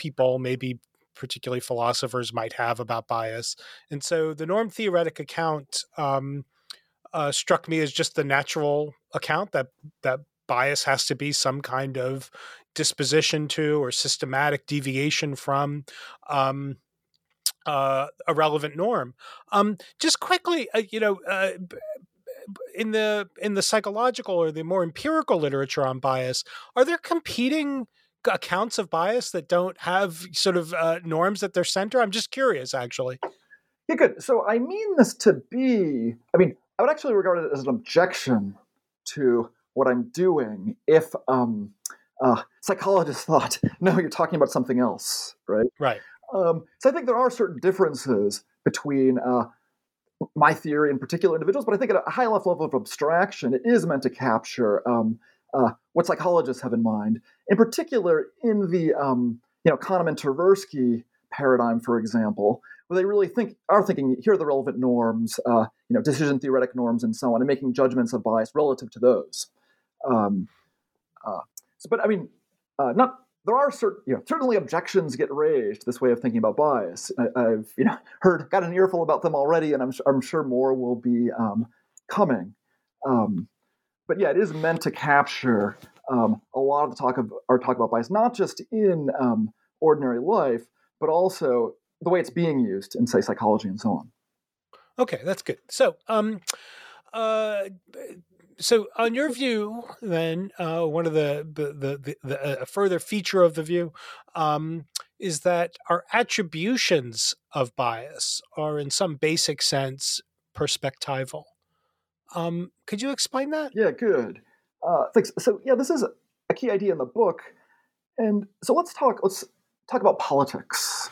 people, maybe particularly philosophers, might have about bias, and so the norm theoretic account um, uh, struck me as just the natural account that that bias has to be some kind of disposition to or systematic deviation from um, uh, a relevant norm. Um, just quickly, uh, you know, uh, in the in the psychological or the more empirical literature on bias, are there competing accounts of bias that don't have sort of uh, norms at their center? I'm just curious, actually. Yeah, good. So I mean this to be, I mean, I would actually regard it as an objection to what I'm doing if um, uh, psychologists thought, no, you're talking about something else, right? Right. Um, so I think there are certain differences between uh, my theory and particular individuals, but I think at a high enough level of abstraction, it is meant to capture um, uh, what psychologists have in mind. In particular, in the um, you know Kahneman Tversky paradigm, for example, where they really think are thinking here are the relevant norms, uh, you know, decision theoretic norms, and so on, and making judgments of bias relative to those. Um, uh, so, but I mean, uh, not there are certain, you know, certainly objections get raised to this way of thinking about bias. I, have you know heard got an earful about them already, and I'm I'm sure more will be um, coming. Um, but yeah, it is meant to capture um, a lot of the talk of our talk about bias, not just in um, ordinary life, but also the way it's being used in say psychology and so on. Okay, that's good. So, um, uh, so on your view then uh, one of the the, the, the uh, further feature of the view um, is that our attributions of bias are in some basic sense perspectival um, could you explain that? Yeah good. Uh, thanks. So yeah this is a key idea in the book. And so let's talk let's talk about politics.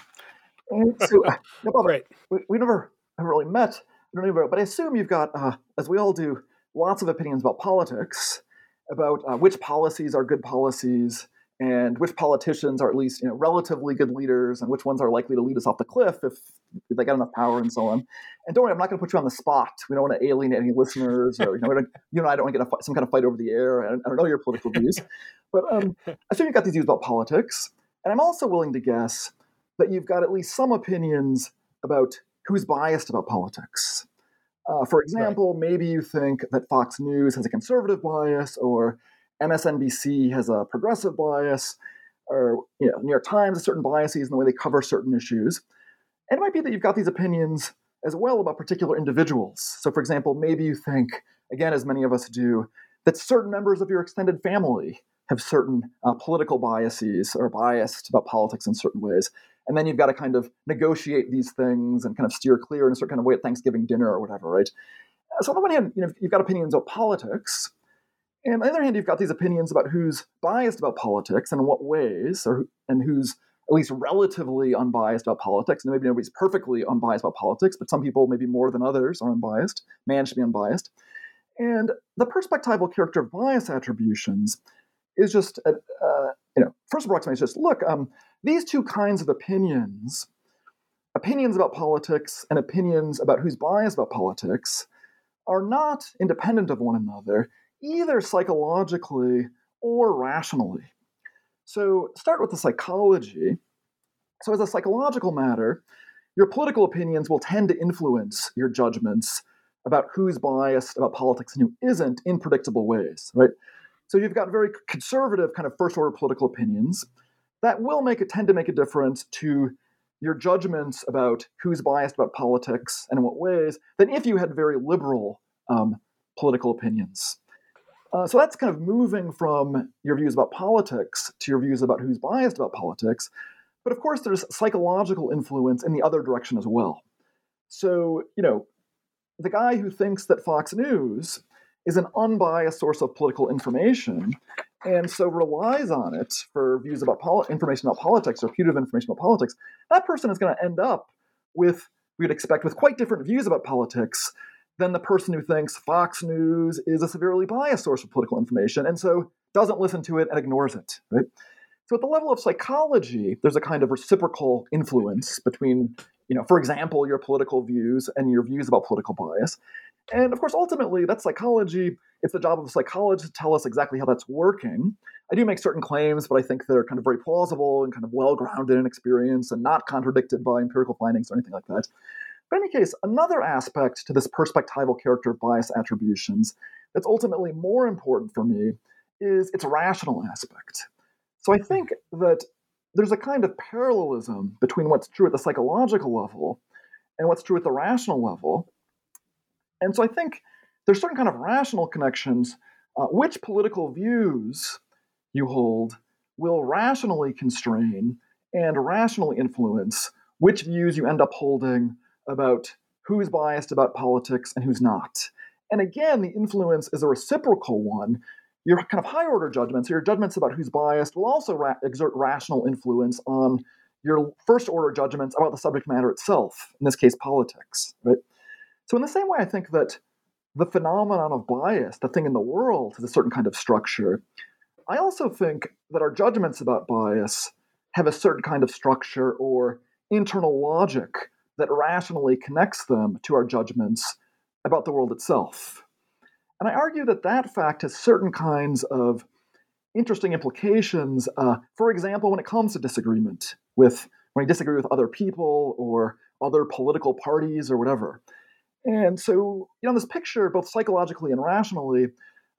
And so no, right. we, we never have really met I don't even, but I assume you've got, uh, as we all do, lots of opinions about politics, about uh, which policies are good policies, and which politicians are at least you know relatively good leaders, and which ones are likely to lead us off the cliff if, if they got enough power and so on. And don't worry, I'm not going to put you on the spot. We don't want to alienate any listeners, or you know, you and I don't want to get a, some kind of fight over the air. I don't, I don't know your political views, but um, I assume you've got these views about politics, and I'm also willing to guess that you've got at least some opinions about who's biased about politics. Uh, for example, right. maybe you think that Fox News has a conservative bias, or MSNBC has a progressive bias, or you know, New York Times has certain biases in the way they cover certain issues. And it might be that you've got these opinions as well about particular individuals. So, for example, maybe you think, again, as many of us do, that certain members of your extended family have certain uh, political biases or biased about politics in certain ways and then you've got to kind of negotiate these things and kind of steer clear in a certain kind of way at Thanksgiving dinner or whatever, right? So on the one hand, you know, you've got opinions about politics, and on the other hand, you've got these opinions about who's biased about politics and in what ways, or and who's at least relatively unbiased about politics. And maybe nobody's perfectly unbiased about politics, but some people, maybe more than others, are unbiased, manage to be unbiased. And the perspectival character of bias attributions is just, a, uh, you know, first approximation is just look, um, these two kinds of opinions, opinions about politics and opinions about who's biased about politics, are not independent of one another, either psychologically or rationally. So, start with the psychology. So, as a psychological matter, your political opinions will tend to influence your judgments about who's biased about politics and who isn't in predictable ways, right? So you've got very conservative kind of first order political opinions that will make it tend to make a difference to your judgments about who's biased about politics and in what ways than if you had very liberal um, political opinions. Uh, so that's kind of moving from your views about politics to your views about who's biased about politics. But of course, there's psychological influence in the other direction as well. So, you know, the guy who thinks that Fox News is an unbiased source of political information and so relies on it for views about information about politics or putative information about politics, that person is going to end up with, we'd expect, with quite different views about politics than the person who thinks Fox News is a severely biased source of political information and so doesn't listen to it and ignores it, right? So at the level of psychology, there's a kind of reciprocal influence between, you know, for example, your political views and your views about political bias. And of course, ultimately, that's psychology. It's the job of a psychologist to tell us exactly how that's working. I do make certain claims, but I think they're kind of very plausible and kind of well grounded in experience and not contradicted by empirical findings or anything like that. But in any case, another aspect to this perspectival character of bias attributions that's ultimately more important for me is its rational aspect. So I think that there's a kind of parallelism between what's true at the psychological level and what's true at the rational level. And so I think there's certain kind of rational connections. Uh, which political views you hold will rationally constrain and rationally influence which views you end up holding about who's biased about politics and who's not. And again, the influence is a reciprocal one. Your kind of higher order judgments, your judgments about who's biased, will also ra- exert rational influence on your first order judgments about the subject matter itself, in this case, politics. Right? So, in the same way, I think that the phenomenon of bias, the thing in the world, has a certain kind of structure. I also think that our judgments about bias have a certain kind of structure or internal logic that rationally connects them to our judgments about the world itself. And I argue that that fact has certain kinds of interesting implications. Uh, for example, when it comes to disagreement with when I disagree with other people or other political parties or whatever. And so, you know, this picture, both psychologically and rationally,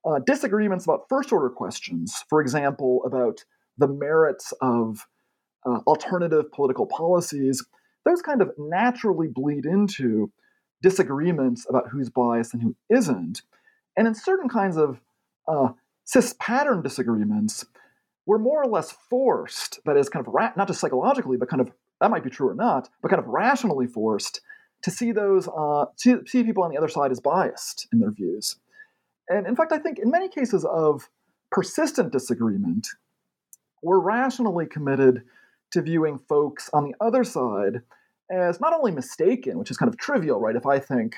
uh, disagreements about first order questions, for example, about the merits of uh, alternative political policies, those kind of naturally bleed into disagreements about who's biased and who isn't. And in certain kinds of uh, cis pattern disagreements, we're more or less forced, that is, kind of ra- not just psychologically, but kind of that might be true or not, but kind of rationally forced to see those uh, see, see people on the other side as biased in their views. And in fact, I think in many cases of persistent disagreement, we're rationally committed to viewing folks on the other side as not only mistaken, which is kind of trivial, right? If I think,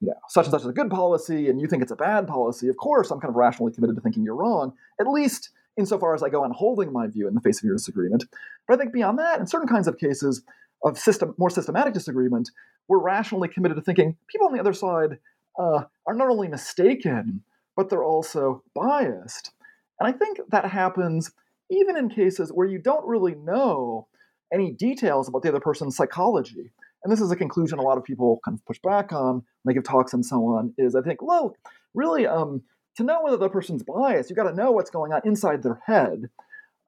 you know, such and such is a good policy and you think it's a bad policy, of course I'm kind of rationally committed to thinking you're wrong, at least insofar as I go on holding my view in the face of your disagreement. But I think beyond that, in certain kinds of cases of system, more systematic disagreement, we're rationally committed to thinking people on the other side uh, are not only mistaken, but they're also biased. And I think that happens even in cases where you don't really know any details about the other person's psychology. And this is a conclusion a lot of people kind of push back on when they give talks and so on, is I think, well, really, um, to know whether the person's biased, you've got to know what's going on inside their head.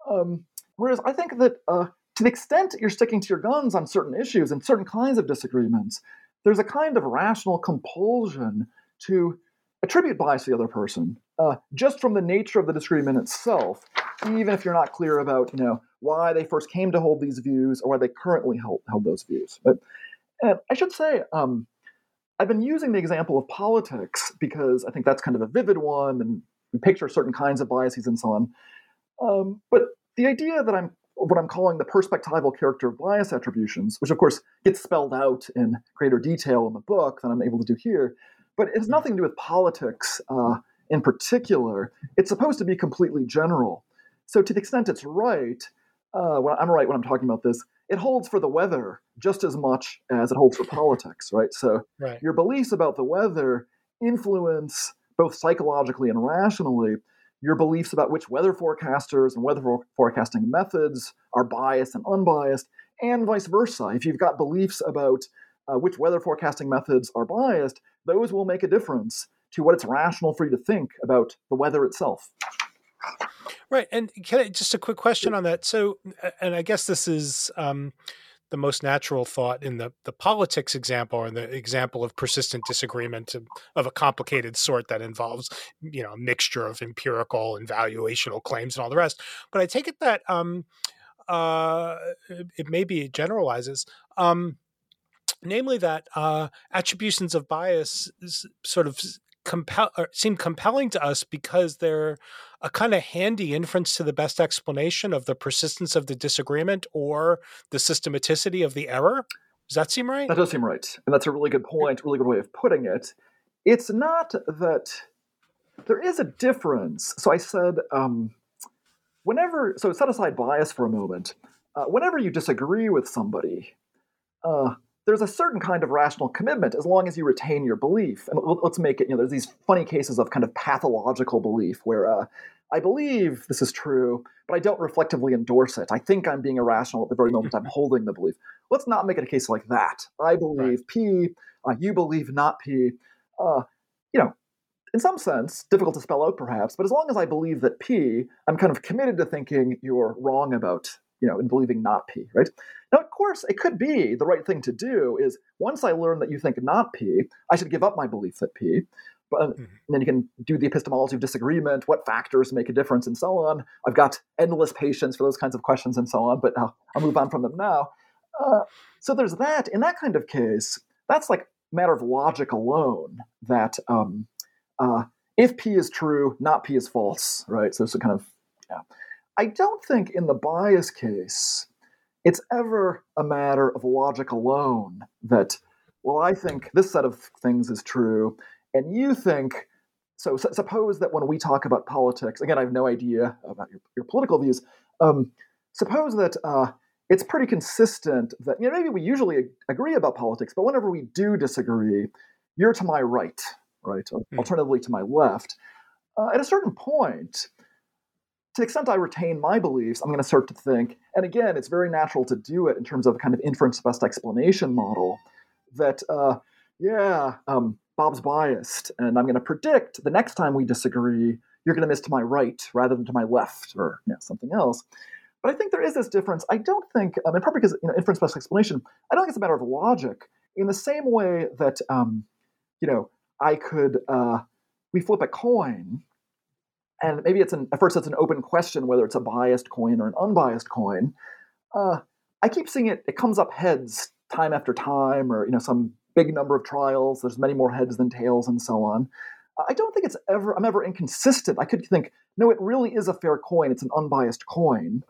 Um, whereas I think that uh, to the extent you're sticking to your guns on certain issues and certain kinds of disagreements, there's a kind of rational compulsion to attribute bias to the other person, uh, just from the nature of the disagreement itself, even if you're not clear about, you know, why they first came to hold these views or why they currently held, held those views. But and I should say, um, I've been using the example of politics because I think that's kind of a vivid one, and we picture certain kinds of biases and so on. Um, but the idea that I'm what I'm calling the perspectival character of bias attributions, which of course gets spelled out in greater detail in the book than I'm able to do here, but it has nothing to do with politics uh, in particular. It's supposed to be completely general. So to the extent it's right, uh, when I'm right when I'm talking about this, it holds for the weather just as much as it holds for politics, right? So right. your beliefs about the weather influence both psychologically and rationally your beliefs about which weather forecasters and weather forecasting methods are biased and unbiased, and vice versa. If you've got beliefs about uh, which weather forecasting methods are biased, those will make a difference to what it's rational for you to think about the weather itself. Right, and I, just a quick question on that. So, and I guess this is um, the most natural thought in the, the politics example or the example of persistent disagreement of, a complicated sort that involves, you know, a mixture of empirical and valuational claims and all the rest. But I take it that um, uh, it maybe generalizes. Um, namely, that uh, attributions of bias sort of compel seem compelling to us because they're a kind of handy inference to the best explanation of the persistence of the disagreement or the systematicity of the error. Does that seem right? That does seem right. And that's a really good point, really good way of putting it. It's not that there is a difference. So I said, um, whenever, so set aside bias for a moment. Uh, whenever you disagree with somebody, uh, there's a certain kind of rational commitment as long as you retain your belief. And let's make it, you know, there's these funny cases of kind of pathological belief where uh, I believe this is true, but I don't reflectively endorse it. I think I'm being irrational at the very moment I'm holding the belief. Let's not make it a case like that. I believe right. P, uh, you believe not P. Uh, you know, in some sense, difficult to spell out perhaps, but as long as I believe that P, I'm kind of committed to thinking you're wrong about you know, in believing not P, right? Now, of course, it could be the right thing to do is once I learn that you think not P, I should give up my belief that P. But mm-hmm. then you can do the epistemology of disagreement, what factors make a difference, and so on. I've got endless patience for those kinds of questions and so on, but I'll, I'll move on from them now. Uh, so there's that. In that kind of case, that's like matter of logic alone that um, uh, if P is true, not P is false, right? So it's a kind of, yeah. I don't think in the bias case it's ever a matter of logic alone that, well, I think this set of things is true, and you think. So, suppose that when we talk about politics, again, I have no idea about your, your political views. Um, suppose that uh, it's pretty consistent that you know maybe we usually agree about politics, but whenever we do disagree, you're to my right, right? Mm. Alternatively, to my left. Uh, at a certain point, to the extent I retain my beliefs, I'm going to start to think, and again, it's very natural to do it in terms of a kind of inference best explanation model that, uh, yeah, um, Bob's biased, and I'm going to predict the next time we disagree, you're going to miss to my right rather than to my left or you know, something else. But I think there is this difference. I don't think, um, and probably because you know, inference best explanation, I don't think it's a matter of logic. In the same way that, um, you know, I could, uh, we flip a coin and maybe it's an at first it's an open question whether it's a biased coin or an unbiased coin. Uh, I keep seeing it; it comes up heads time after time, or you know some big number of trials. There's many more heads than tails, and so on. I don't think it's ever I'm ever inconsistent. I could think, no, it really is a fair coin. It's an unbiased coin.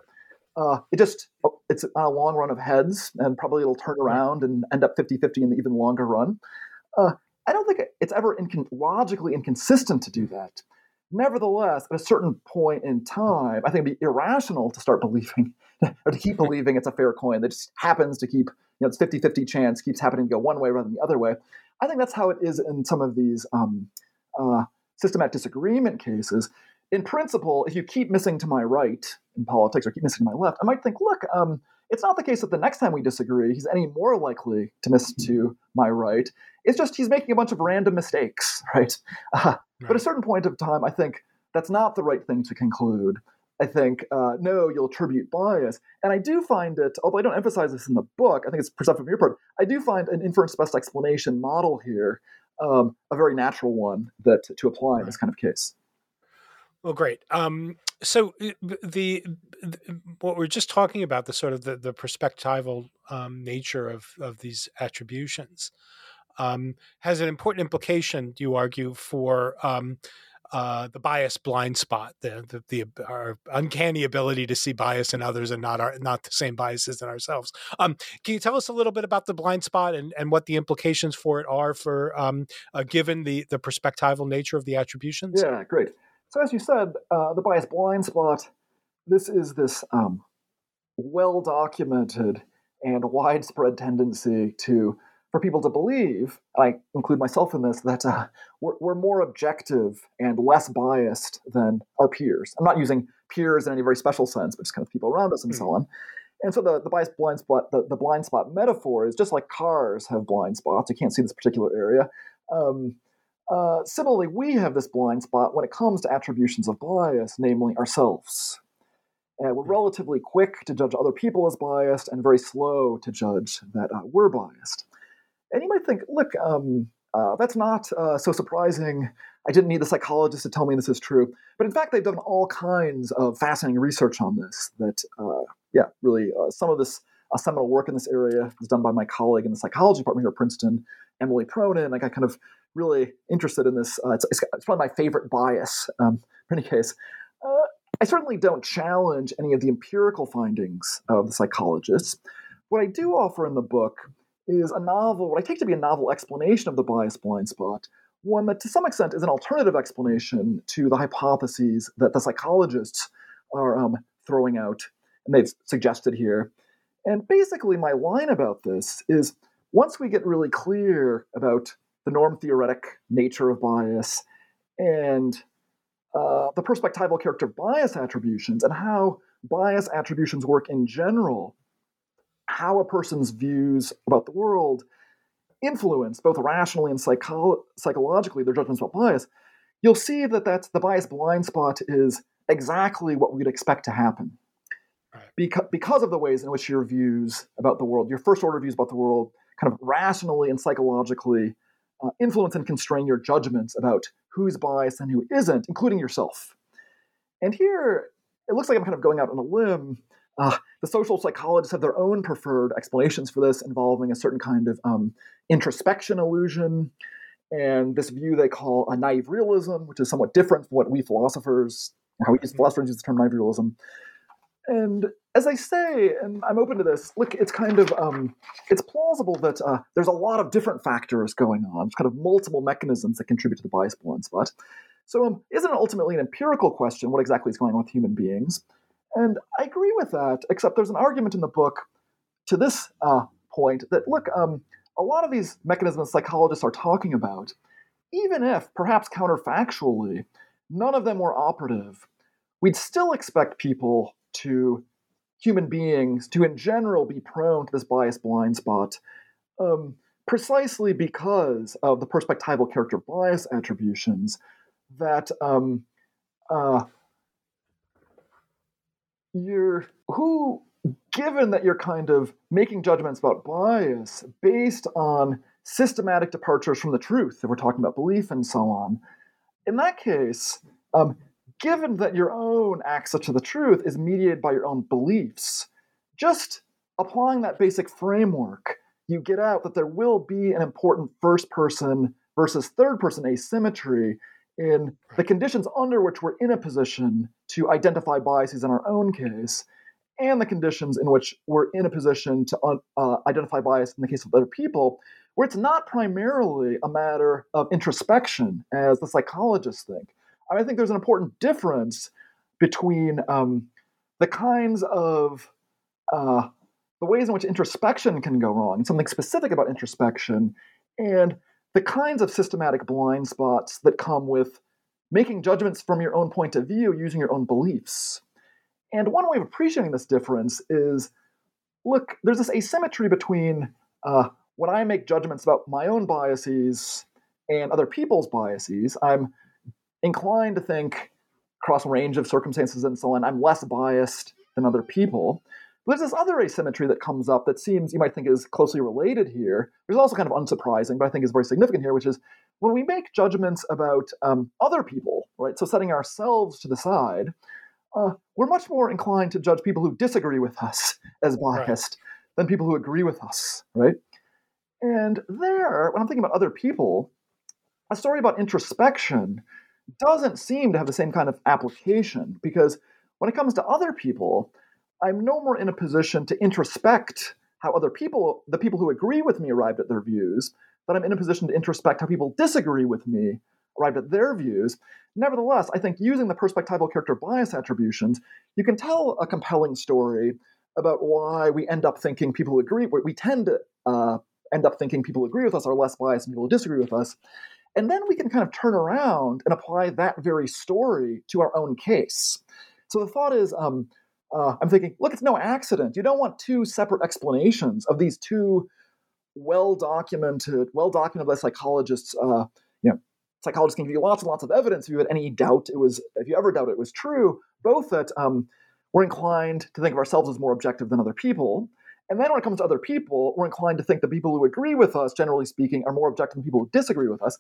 Uh, it just oh, it's on a long run of heads, and probably it'll turn around and end up 50-50 in the even longer run. Uh, I don't think it's ever logically inconsistent to do that. Nevertheless, at a certain point in time, I think it'd be irrational to start believing or to keep believing it's a fair coin that just happens to keep, you know, it's 50 50 chance, keeps happening to go one way rather than the other way. I think that's how it is in some of these um, uh, systematic disagreement cases. In principle, if you keep missing to my right in politics or keep missing to my left, I might think, look, um, it's not the case that the next time we disagree, he's any more likely to miss to my right. It's just he's making a bunch of random mistakes, right? Uh, right. But at a certain point of time, I think that's not the right thing to conclude. I think, uh, no, you'll attribute bias. And I do find it, although I don't emphasize this in the book, I think it's perceptive from your part, I do find an inference best explanation model here um, a very natural one that to apply right. in this kind of case. Well, great. Um, so uh, the, the, what we're just talking about the sort of the, the perspectival um, nature of of these attributions um, has an important implication, you argue, for um, uh, the bias blind spot, the, the, the our uncanny ability to see bias in others and not our not the same biases in ourselves. Um, can you tell us a little bit about the blind spot and, and what the implications for it are for um, uh, given the the perspectival nature of the attributions? Yeah, great. So as you said, uh, the bias blind spot. This is this um, well documented and widespread tendency to for people to believe, and I include myself in this, that uh, we're, we're, more objective and less biased than our peers. I'm not using peers in any very special sense, but just kind of people around us and mm-hmm. so on. And so the, the bias blind spot, the, the blind spot metaphor is just like cars have blind spots. You can't see this particular area. Um, uh, similarly, we have this blind spot when it comes to attributions of bias, namely ourselves. And we're relatively quick to judge other people as biased and very slow to judge that uh, we're biased. And you might think, look, um, uh, that's not uh, so surprising. I didn't need the psychologist to tell me this is true. But in fact, they've done all kinds of fascinating research on this. That, uh, yeah, really, uh, some of this uh, seminal work in this area is done by my colleague in the psychology department here at Princeton, Emily Pronin. I got kind of really interested in this. Uh, it's, it's, it's, probably my favorite bias. Um, in any case, I certainly don't challenge any of the empirical findings of the psychologists. What I do offer in the book is a novel, what I take to be a novel explanation of the bias blind spot, one that to some extent is an alternative explanation to the hypotheses that the psychologists are um, throwing out and they've suggested here. And basically, my line about this is once we get really clear about the norm theoretic nature of bias and uh, the perspectival character bias attributions and how bias attributions work in general, how a person's views about the world influence both rationally and psycho- psychologically their judgments about bias, you'll see that that's the bias blind spot is exactly what we'd expect to happen. Because, because of the ways in which your views about the world, your first order views about the world, kind of rationally and psychologically uh, influence and constrain your judgments about who's biased and who isn't, including yourself. And here, it looks like I'm kind of going out on a limb uh, the social psychologists have their own preferred explanations for this, involving a certain kind of um, introspection illusion, and this view they call a naive realism, which is somewhat different from what we philosophers, how we use philosophers use the term naive realism. And as I say, and I'm open to this, look, it's kind of um, it's plausible that uh, there's a lot of different factors going on, kind of multiple mechanisms that contribute to the bias blind spot. So, um, isn't it ultimately an empirical question what exactly is going on with human beings? And I agree with that, except there's an argument in the book to this uh, point that, look, um, a lot of these mechanisms psychologists are talking about, even if, perhaps counterfactually, none of them were operative, we'd still expect people to, human beings, to in general be prone to this bias blind spot. Um, precisely because of the perspectival character bias attributions that um, uh, you're who given that you're kind of making judgments about bias based on systematic departures from the truth if we're talking about belief and so on in that case um, given that your own access to the truth is mediated by your own beliefs just applying that basic framework you get out that there will be an important first person versus third person asymmetry in the conditions under which we're in a position to identify biases in our own case, and the conditions in which we're in a position to uh, identify bias in the case of other people, where it's not primarily a matter of introspection, as the psychologists think. I, mean, I think there's an important difference between um, the kinds of uh, the ways in which introspection can go wrong, something specific about introspection, and the kinds of systematic blind spots that come with making judgments from your own point of view using your own beliefs. And one way of appreciating this difference is look, there's this asymmetry between uh, when I make judgments about my own biases and other people's biases, I'm inclined to think across a range of circumstances and so on, I'm less biased than other people. But there's this other asymmetry that comes up that seems you might think is closely related here. There's also kind of unsurprising, but I think is very significant here, which is when we make judgments about um, other people, right? So setting ourselves to the side, uh, we're much more inclined to judge people who disagree with us as biased right. than people who agree with us, right? And there, when I'm thinking about other people, a story about introspection doesn't seem to have the same kind of application because when it comes to other people, I'm no more in a position to introspect how other people, the people who agree with me, arrived at their views, that I'm in a position to introspect how people disagree with me arrived at their views. Nevertheless, I think using the perspectival character bias attributions, you can tell a compelling story about why we end up thinking people agree, we tend to uh, end up thinking people agree with us are less biased than people who disagree with us. And then we can kind of turn around and apply that very story to our own case. So the thought is, um, uh, I'm thinking, look, it's no accident. You don't want two separate explanations of these two well documented, well documented by psychologists. Uh, you know, psychologists can give you lots and lots of evidence if you had any doubt it was, if you ever doubt it was true. Both that um, we're inclined to think of ourselves as more objective than other people. And then when it comes to other people, we're inclined to think the people who agree with us, generally speaking, are more objective than people who disagree with us.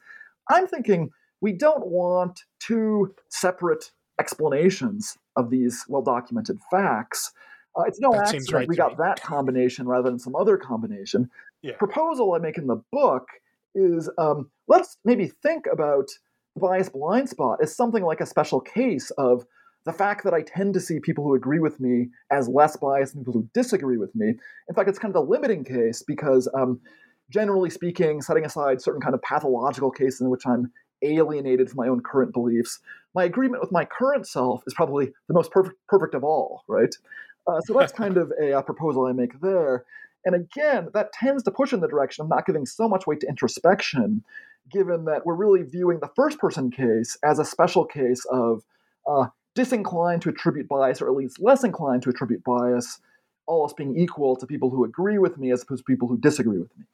I'm thinking we don't want two separate explanations of these well documented facts. Uh, it's no that accident right we got me. that combination rather than some other combination. Yeah. Proposal I make in the book is um, let's maybe think about the bias blind spot as something like a special case of the fact that I tend to see people who agree with me as less biased than people who disagree with me. In fact, it's kind of the limiting case because, um, generally speaking, setting aside certain kind of pathological cases in which I'm alienated from my own current beliefs, my agreement with my current self is probably the most perfect, perfect of all, right? Uh, so that's kind of a, a proposal I make there. And again, that tends to push in the direction of not giving so much weight to introspection, given that we're really viewing the first person case as a special case of uh, disinclined to attribute bias, or at least less inclined to attribute bias, all else being equal to people who agree with me as opposed to people who disagree with me.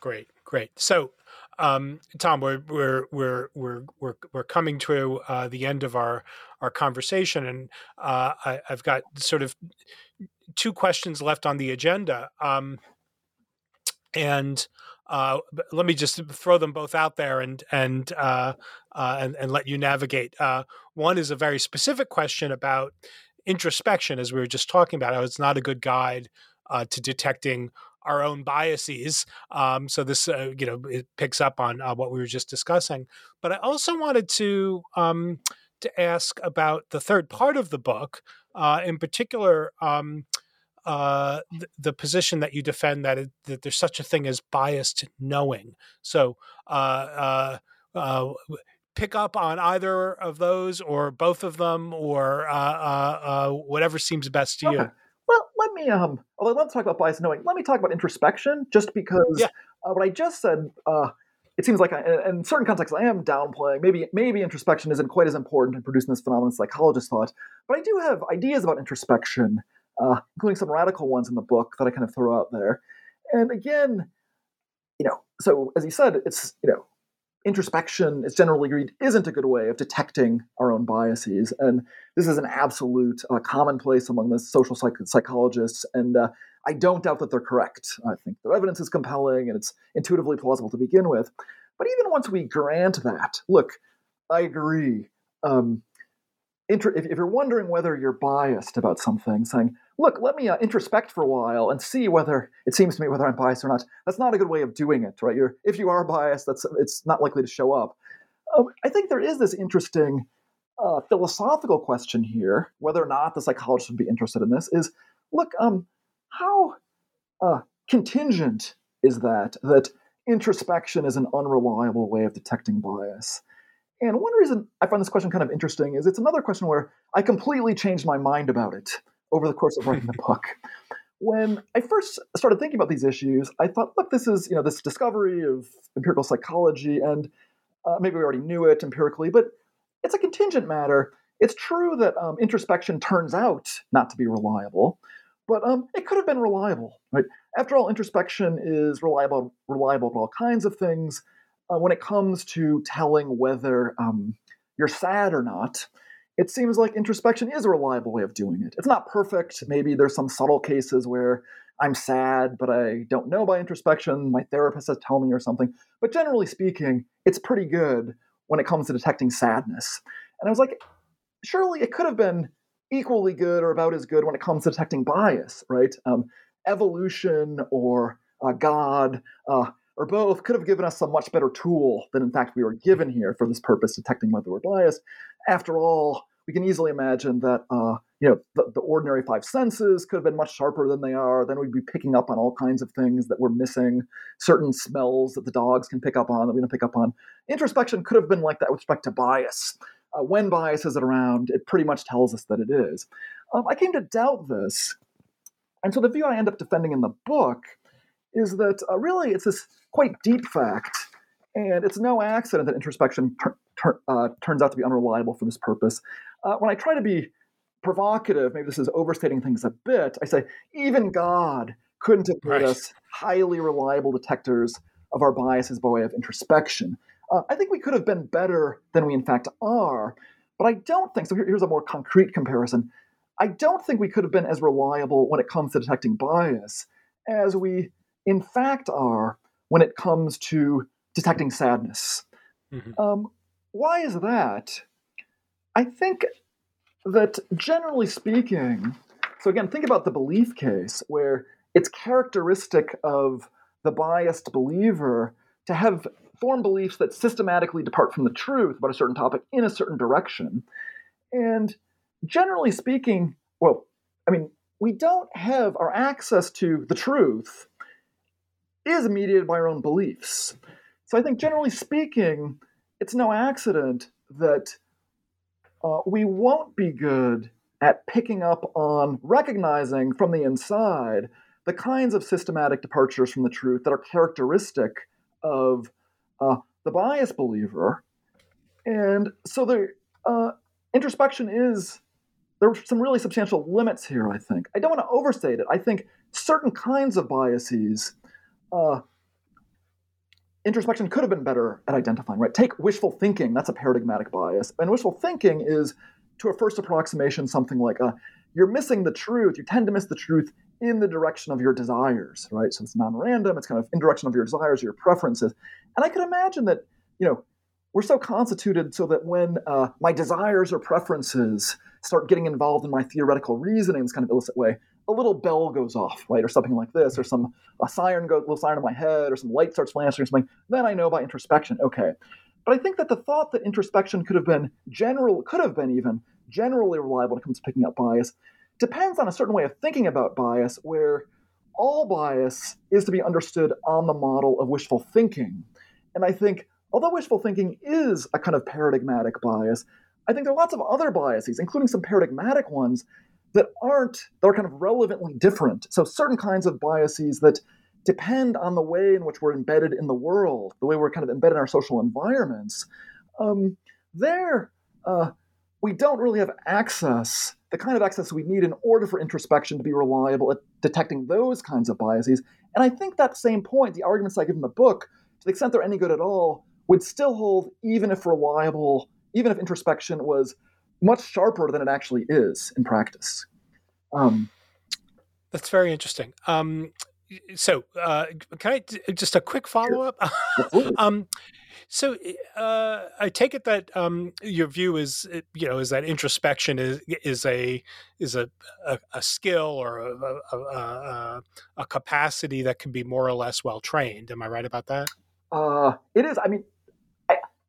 Great, great. So um, Tom, we're we're we're we're we're we're coming to uh, the end of our our conversation, and uh, I, have got sort of two questions left on the agenda, um, and uh, let me just throw them both out there and and uh, uh, and, and let you navigate. Uh, one is a very specific question about introspection, as we were just talking about. How it's not a good guide to detecting our own biases. Um, so this, uh, you know, it picks up on uh, what we were just discussing. But I also wanted to um, to ask about the third part of the book, uh, in particular. Um, uh, the, the, position that you defend that it, that there's such a thing as biased knowing. So, uh, uh, pick up on either of those or both of them or whatever seems best to okay. you well, let me um, although I love to talk about bias knowing, let me talk about introspection, just because yeah. uh, what I just said. Uh, it seems like I, in certain contexts I am downplaying. Maybe maybe introspection isn't quite as important in producing this phenomenon as psychologists thought. But I do have ideas about introspection, uh, including some radical ones in the book that I kind of throw out there. And again, you know, so as you said, it's you know introspection is generally agreed isn't a good way of detecting our own biases. And this is an absolute uh, commonplace among the social psych- psychologists. And uh, I don't doubt that they're correct. I think their evidence is compelling and it's intuitively plausible to begin with. But even once we grant that, look, I agree. Um, inter- if, if, you're wondering whether you're biased about something, saying, look, let me uh, introspect for a while and see whether it seems to me whether I'm biased or not. That's not a good way of doing it, right? You're, if you are biased, that's it's not likely to show up. Um, I think there is this interesting uh, philosophical question here, whether or not the psychologist would be interested in this. Is look, um, how uh, contingent is that that introspection is an unreliable way of detecting bias? And one reason I find this question kind of interesting is it's another question where I completely changed my mind about it over the course of writing the book. When I first started thinking about these issues, I thought, look, this is you know this discovery of empirical psychology, and uh, maybe we already knew it empirically, but it's a contingent matter. It's true that um, introspection turns out not to be reliable, but um, it could have been reliable, right? After all, introspection is reliable, reliable for all kinds of things. Uh, when it comes to telling whether um, you're sad or not, it seems like introspection is a reliable way of doing it. It's not perfect. Maybe there's some subtle cases where I'm sad, but I don't know by introspection. My therapist has told me or something. But generally speaking, it's pretty good when it comes to detecting sadness. And I was like, surely it could have been equally good or about as good when it comes to detecting bias, right? Um, evolution or uh, God uh, or both could have given us a much better tool than, in fact, we were given here for this purpose, detecting whether we're biased. After all, we can easily imagine that uh, you know the, the, ordinary five senses could have been much sharper than they are. Then we'd be picking up on all kinds of things that we're missing, certain smells that the dogs can pick up on that we don't pick up on. Introspection could have been like that with respect to bias. Uh, when bias is around, it pretty much tells us that it is. Um, I came to doubt this, and so the view I end up defending in the book is that uh, really it's this quite deep fact, and it's no accident that introspection uh, turns out to be unreliable for this purpose. Uh, when I try to be provocative, maybe this is overstating things a bit, I say even God couldn't have made right. us highly reliable detectors of our biases by way of introspection. Uh, I think we could have been better than we in fact are. but I don't think so. Here, here's a more concrete comparison. I don't think we could have been as reliable when it comes to detecting bias as we, in fact, are when it comes to detecting sadness. Mm-hmm. Um, why is that? I think that generally speaking, so again, think about the belief case where it's characteristic of the biased believer to have formed beliefs that systematically depart from the truth about a certain topic in a certain direction. And generally speaking, well, I mean, we don't have our access to the truth is mediated by our own beliefs. So I think generally speaking, it's no accident that uh, we won't be good at picking up on recognizing from the inside the kinds of systematic departures from the truth that are characteristic of uh, the biased believer. And so the uh, introspection is there are some really substantial limits here. I think I don't want to overstate it. I think certain kinds of biases. Uh, introspection could have been better at identifying, right? Take wishful thinking, that's a paradigmatic bias. And wishful thinking is, to a first approximation, something like uh, you're missing the truth, you tend to miss the truth in the direction of your desires, right? So it's non-random, it's kind of in direction of your desires, your preferences. And I could imagine that, you know, we're so constituted so that when uh, my desires or preferences start getting involved in my theoretical reasoning in this kind of illicit way, a little bell goes off, right, or something like this, or some a siren goes, little siren in my head, or some light starts flashing or something. Then I know by introspection, okay. But I think that the thought that introspection could have been general, could have been even generally reliable when it comes to picking up bias, depends on a certain way of thinking about bias where all bias is to be understood on the model of wishful thinking. And I think, although wishful thinking is a kind of paradigmatic bias, I think there are lots of other biases, including some paradigmatic ones, that aren't, that are kind of relevantly different. So, certain kinds of biases that depend on the way in which we're embedded in the world, the way we're kind of embedded in our social environments, um, there uh, we don't really have access the kind of access we need in order for introspection to be reliable at detecting those kinds of biases. And I think that same point, the arguments I give in the book, to the extent they're any good at all, would still hold even if reliable, even if introspection was much sharper than it actually is in practice. Um, That's very interesting. Um, so, uh, can I just a quick follow up? um, so uh, I take it that um, your view is, uh, you know, is that introspection is is a is a a, a skill or a, a, a, capacity that can be more or less well trained. Am I right about that? Uh, it is. I mean,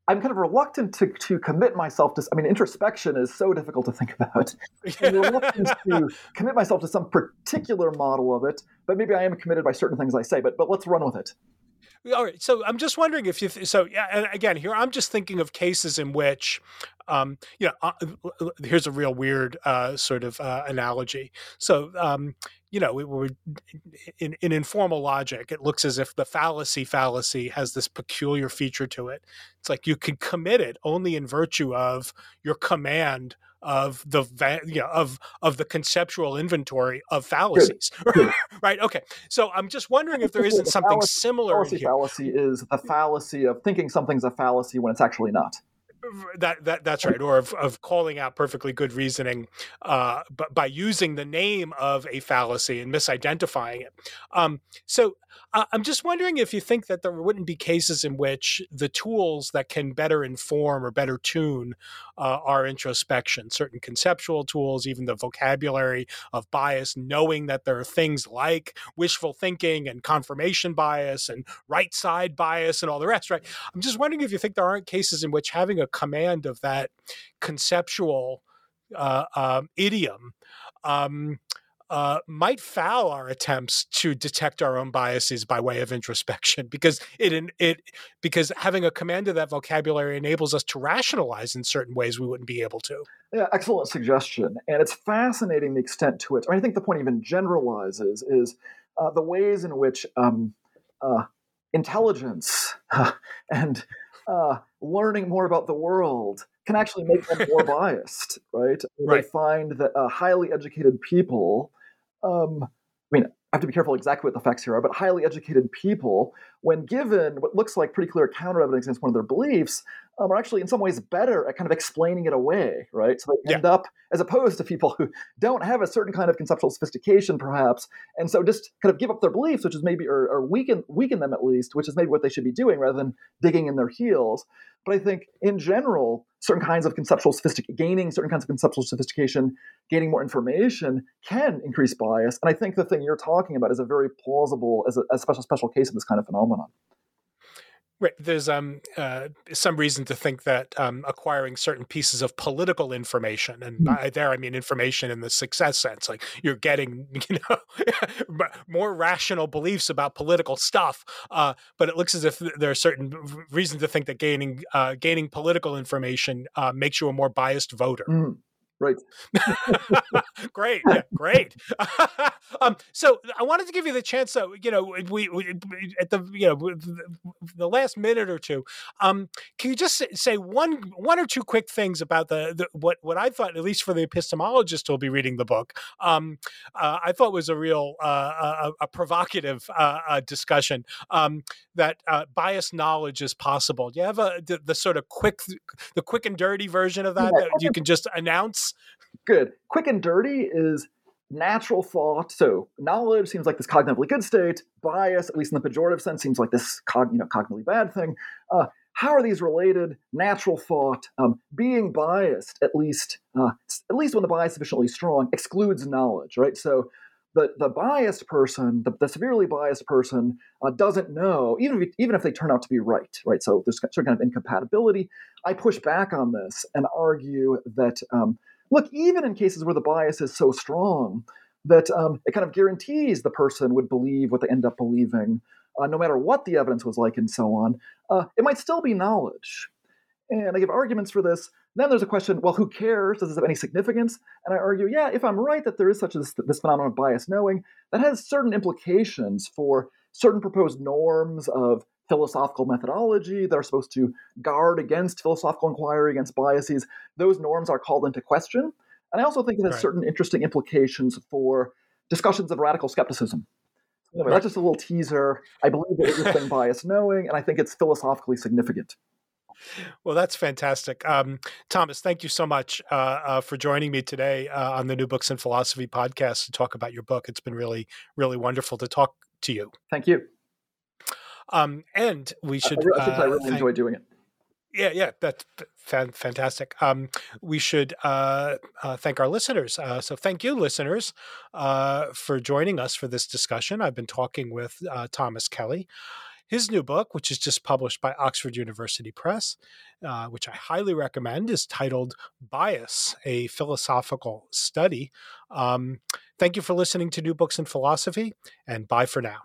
I, am kind of reluctant to to commit myself to. I mean, introspection is so difficult to think about. I'm reluctant to commit myself to some particular model of it, but maybe I am committed by certain things I say. But but let's run with it. All right. So I'm just wondering if you, so yeah, And again, here I'm just thinking of cases in which, um, you know, uh, here's a real weird uh, sort of uh, analogy. So, um, you know, we, we, in, in informal logic, it looks as if the fallacy fallacy has this peculiar feature to it. It's like you can commit it only in virtue of your command of the you know, of of the conceptual inventory of fallacies right? Okay so i'm just wondering if there isn't something fallacy, similar fallacy, fallacy is the fallacy of thinking something's a fallacy when it's actually not that that that's right, or of, of calling out perfectly good reasoning, uh, but by using the name of a fallacy and misidentifying it. Um, so uh, I'm just wondering if you think that there wouldn't be cases in which the tools that can better inform or better tune uh, our introspection, certain conceptual tools, even the vocabulary of bias, knowing that there are things like wishful thinking and confirmation bias and myside bias and all the rest, right? I'm just wondering if you think there aren't cases in which having a command of that conceptual uh, um, idiom um, uh, might foul our attempts to detect our own biases by way of introspection because it it because having a command of that vocabulary enables us to rationalize in certain ways we wouldn't be able to. Yeah, excellent suggestion, and it's fascinating the extent to which I, mean, I think the point even generalizes is uh, the ways in which um, uh, intelligence and uh, learning more about the world can actually make them more biased, right? right? They find that uh, highly educated people um, I mean, I have to be careful exactly what the facts here are, but highly educated people, when given what looks like pretty clear counter evidence against one of their beliefs, um, are actually in some ways better at kind of explaining it away, right? So they end up, as opposed to people who don't have a certain kind of conceptual sophistication, perhaps, and so just kind of give up their beliefs, which is maybe, or, or weaken, weaken them at least, which is maybe what they should be doing rather than digging in their heels. But I think in general, certain kinds of conceptual sophistication, gaining certain kinds of conceptual sophistication, gaining more information can increase bias. And I think the thing you're talking about is a very plausible, as a, a special special case of this kind of phenomenon. Right. There's um, uh, some reason to think that um, acquiring certain pieces of political information, and mm-hmm. by there I mean information in the success sense, like you're getting, you know, more rational beliefs about political stuff. Uh, but it looks as if there are certain reasons to think that gaining uh, gaining political information uh, makes you a more biased voter. Mm-hmm. Right. great. Yeah, great. um, so I wanted to give you the chance. So you know, we, we at the you know the last minute or two. Um, can you just say one one or two quick things about the, the what what I thought, at least for the epistemologist who'll be reading the book, um, uh, I thought was a real uh, a, a, provocative uh, uh discussion um, that uh, biased knowledge is possible. Do you have a the, the, sort of quick the quick and dirty version of that yeah. that you can just announce? Good. Quick and dirty is natural thought. So knowledge seems like this cognitively good state. Bias, at least in the pejorative sense, seems like this cog- you know, cognitively bad thing. Uh, how are these related? Natural thought, um, being biased, at least, uh, at least when the bias is sufficiently strong, excludes knowledge, right? So the, the biased person, the, the severely biased person, uh, doesn't know, even if, even if they turn out to be right, right? So there's some kind of incompatibility. I push back on this and argue that um, look, even in cases where the bias is so strong that um, it kind of guarantees the person would believe what they end up believing, uh, no matter what the evidence was like and so on, uh, it might still be knowledge. And I give arguments for this. Then there's a question well, who cares? Does this have any significance? And I argue, yeah, if I'm right that there is such a, this phenomenon of bias knowing, that has certain implications for certain proposed norms of philosophical methodology that are supposed to guard against philosophical inquiry, against biases. Those norms are called into question. And I also think it has right. certain interesting implications for discussions of radical skepticism. Anyway, right. that's just a little teaser. I believe it is been bias knowing, and I think it's philosophically significant. Well, that's fantastic. Um, Thomas, thank you so much uh, uh, for joining me today uh, on the New Books in Philosophy podcast to talk about your book. It's been really, really wonderful to talk to you. Thank you. Um, and we should. I, I, I really enjoy doing it. Yeah, yeah, that's fantastic. Um, we should uh, uh, thank our listeners. Uh, so, thank you, listeners, uh, for joining us for this discussion. I've been talking with uh, Thomas Kelly. His new book, which is just published by Oxford University Press, uh, which I highly recommend, is titled Bias, a Philosophical Study. Um, thank you for listening to New Books in Philosophy, and bye for now.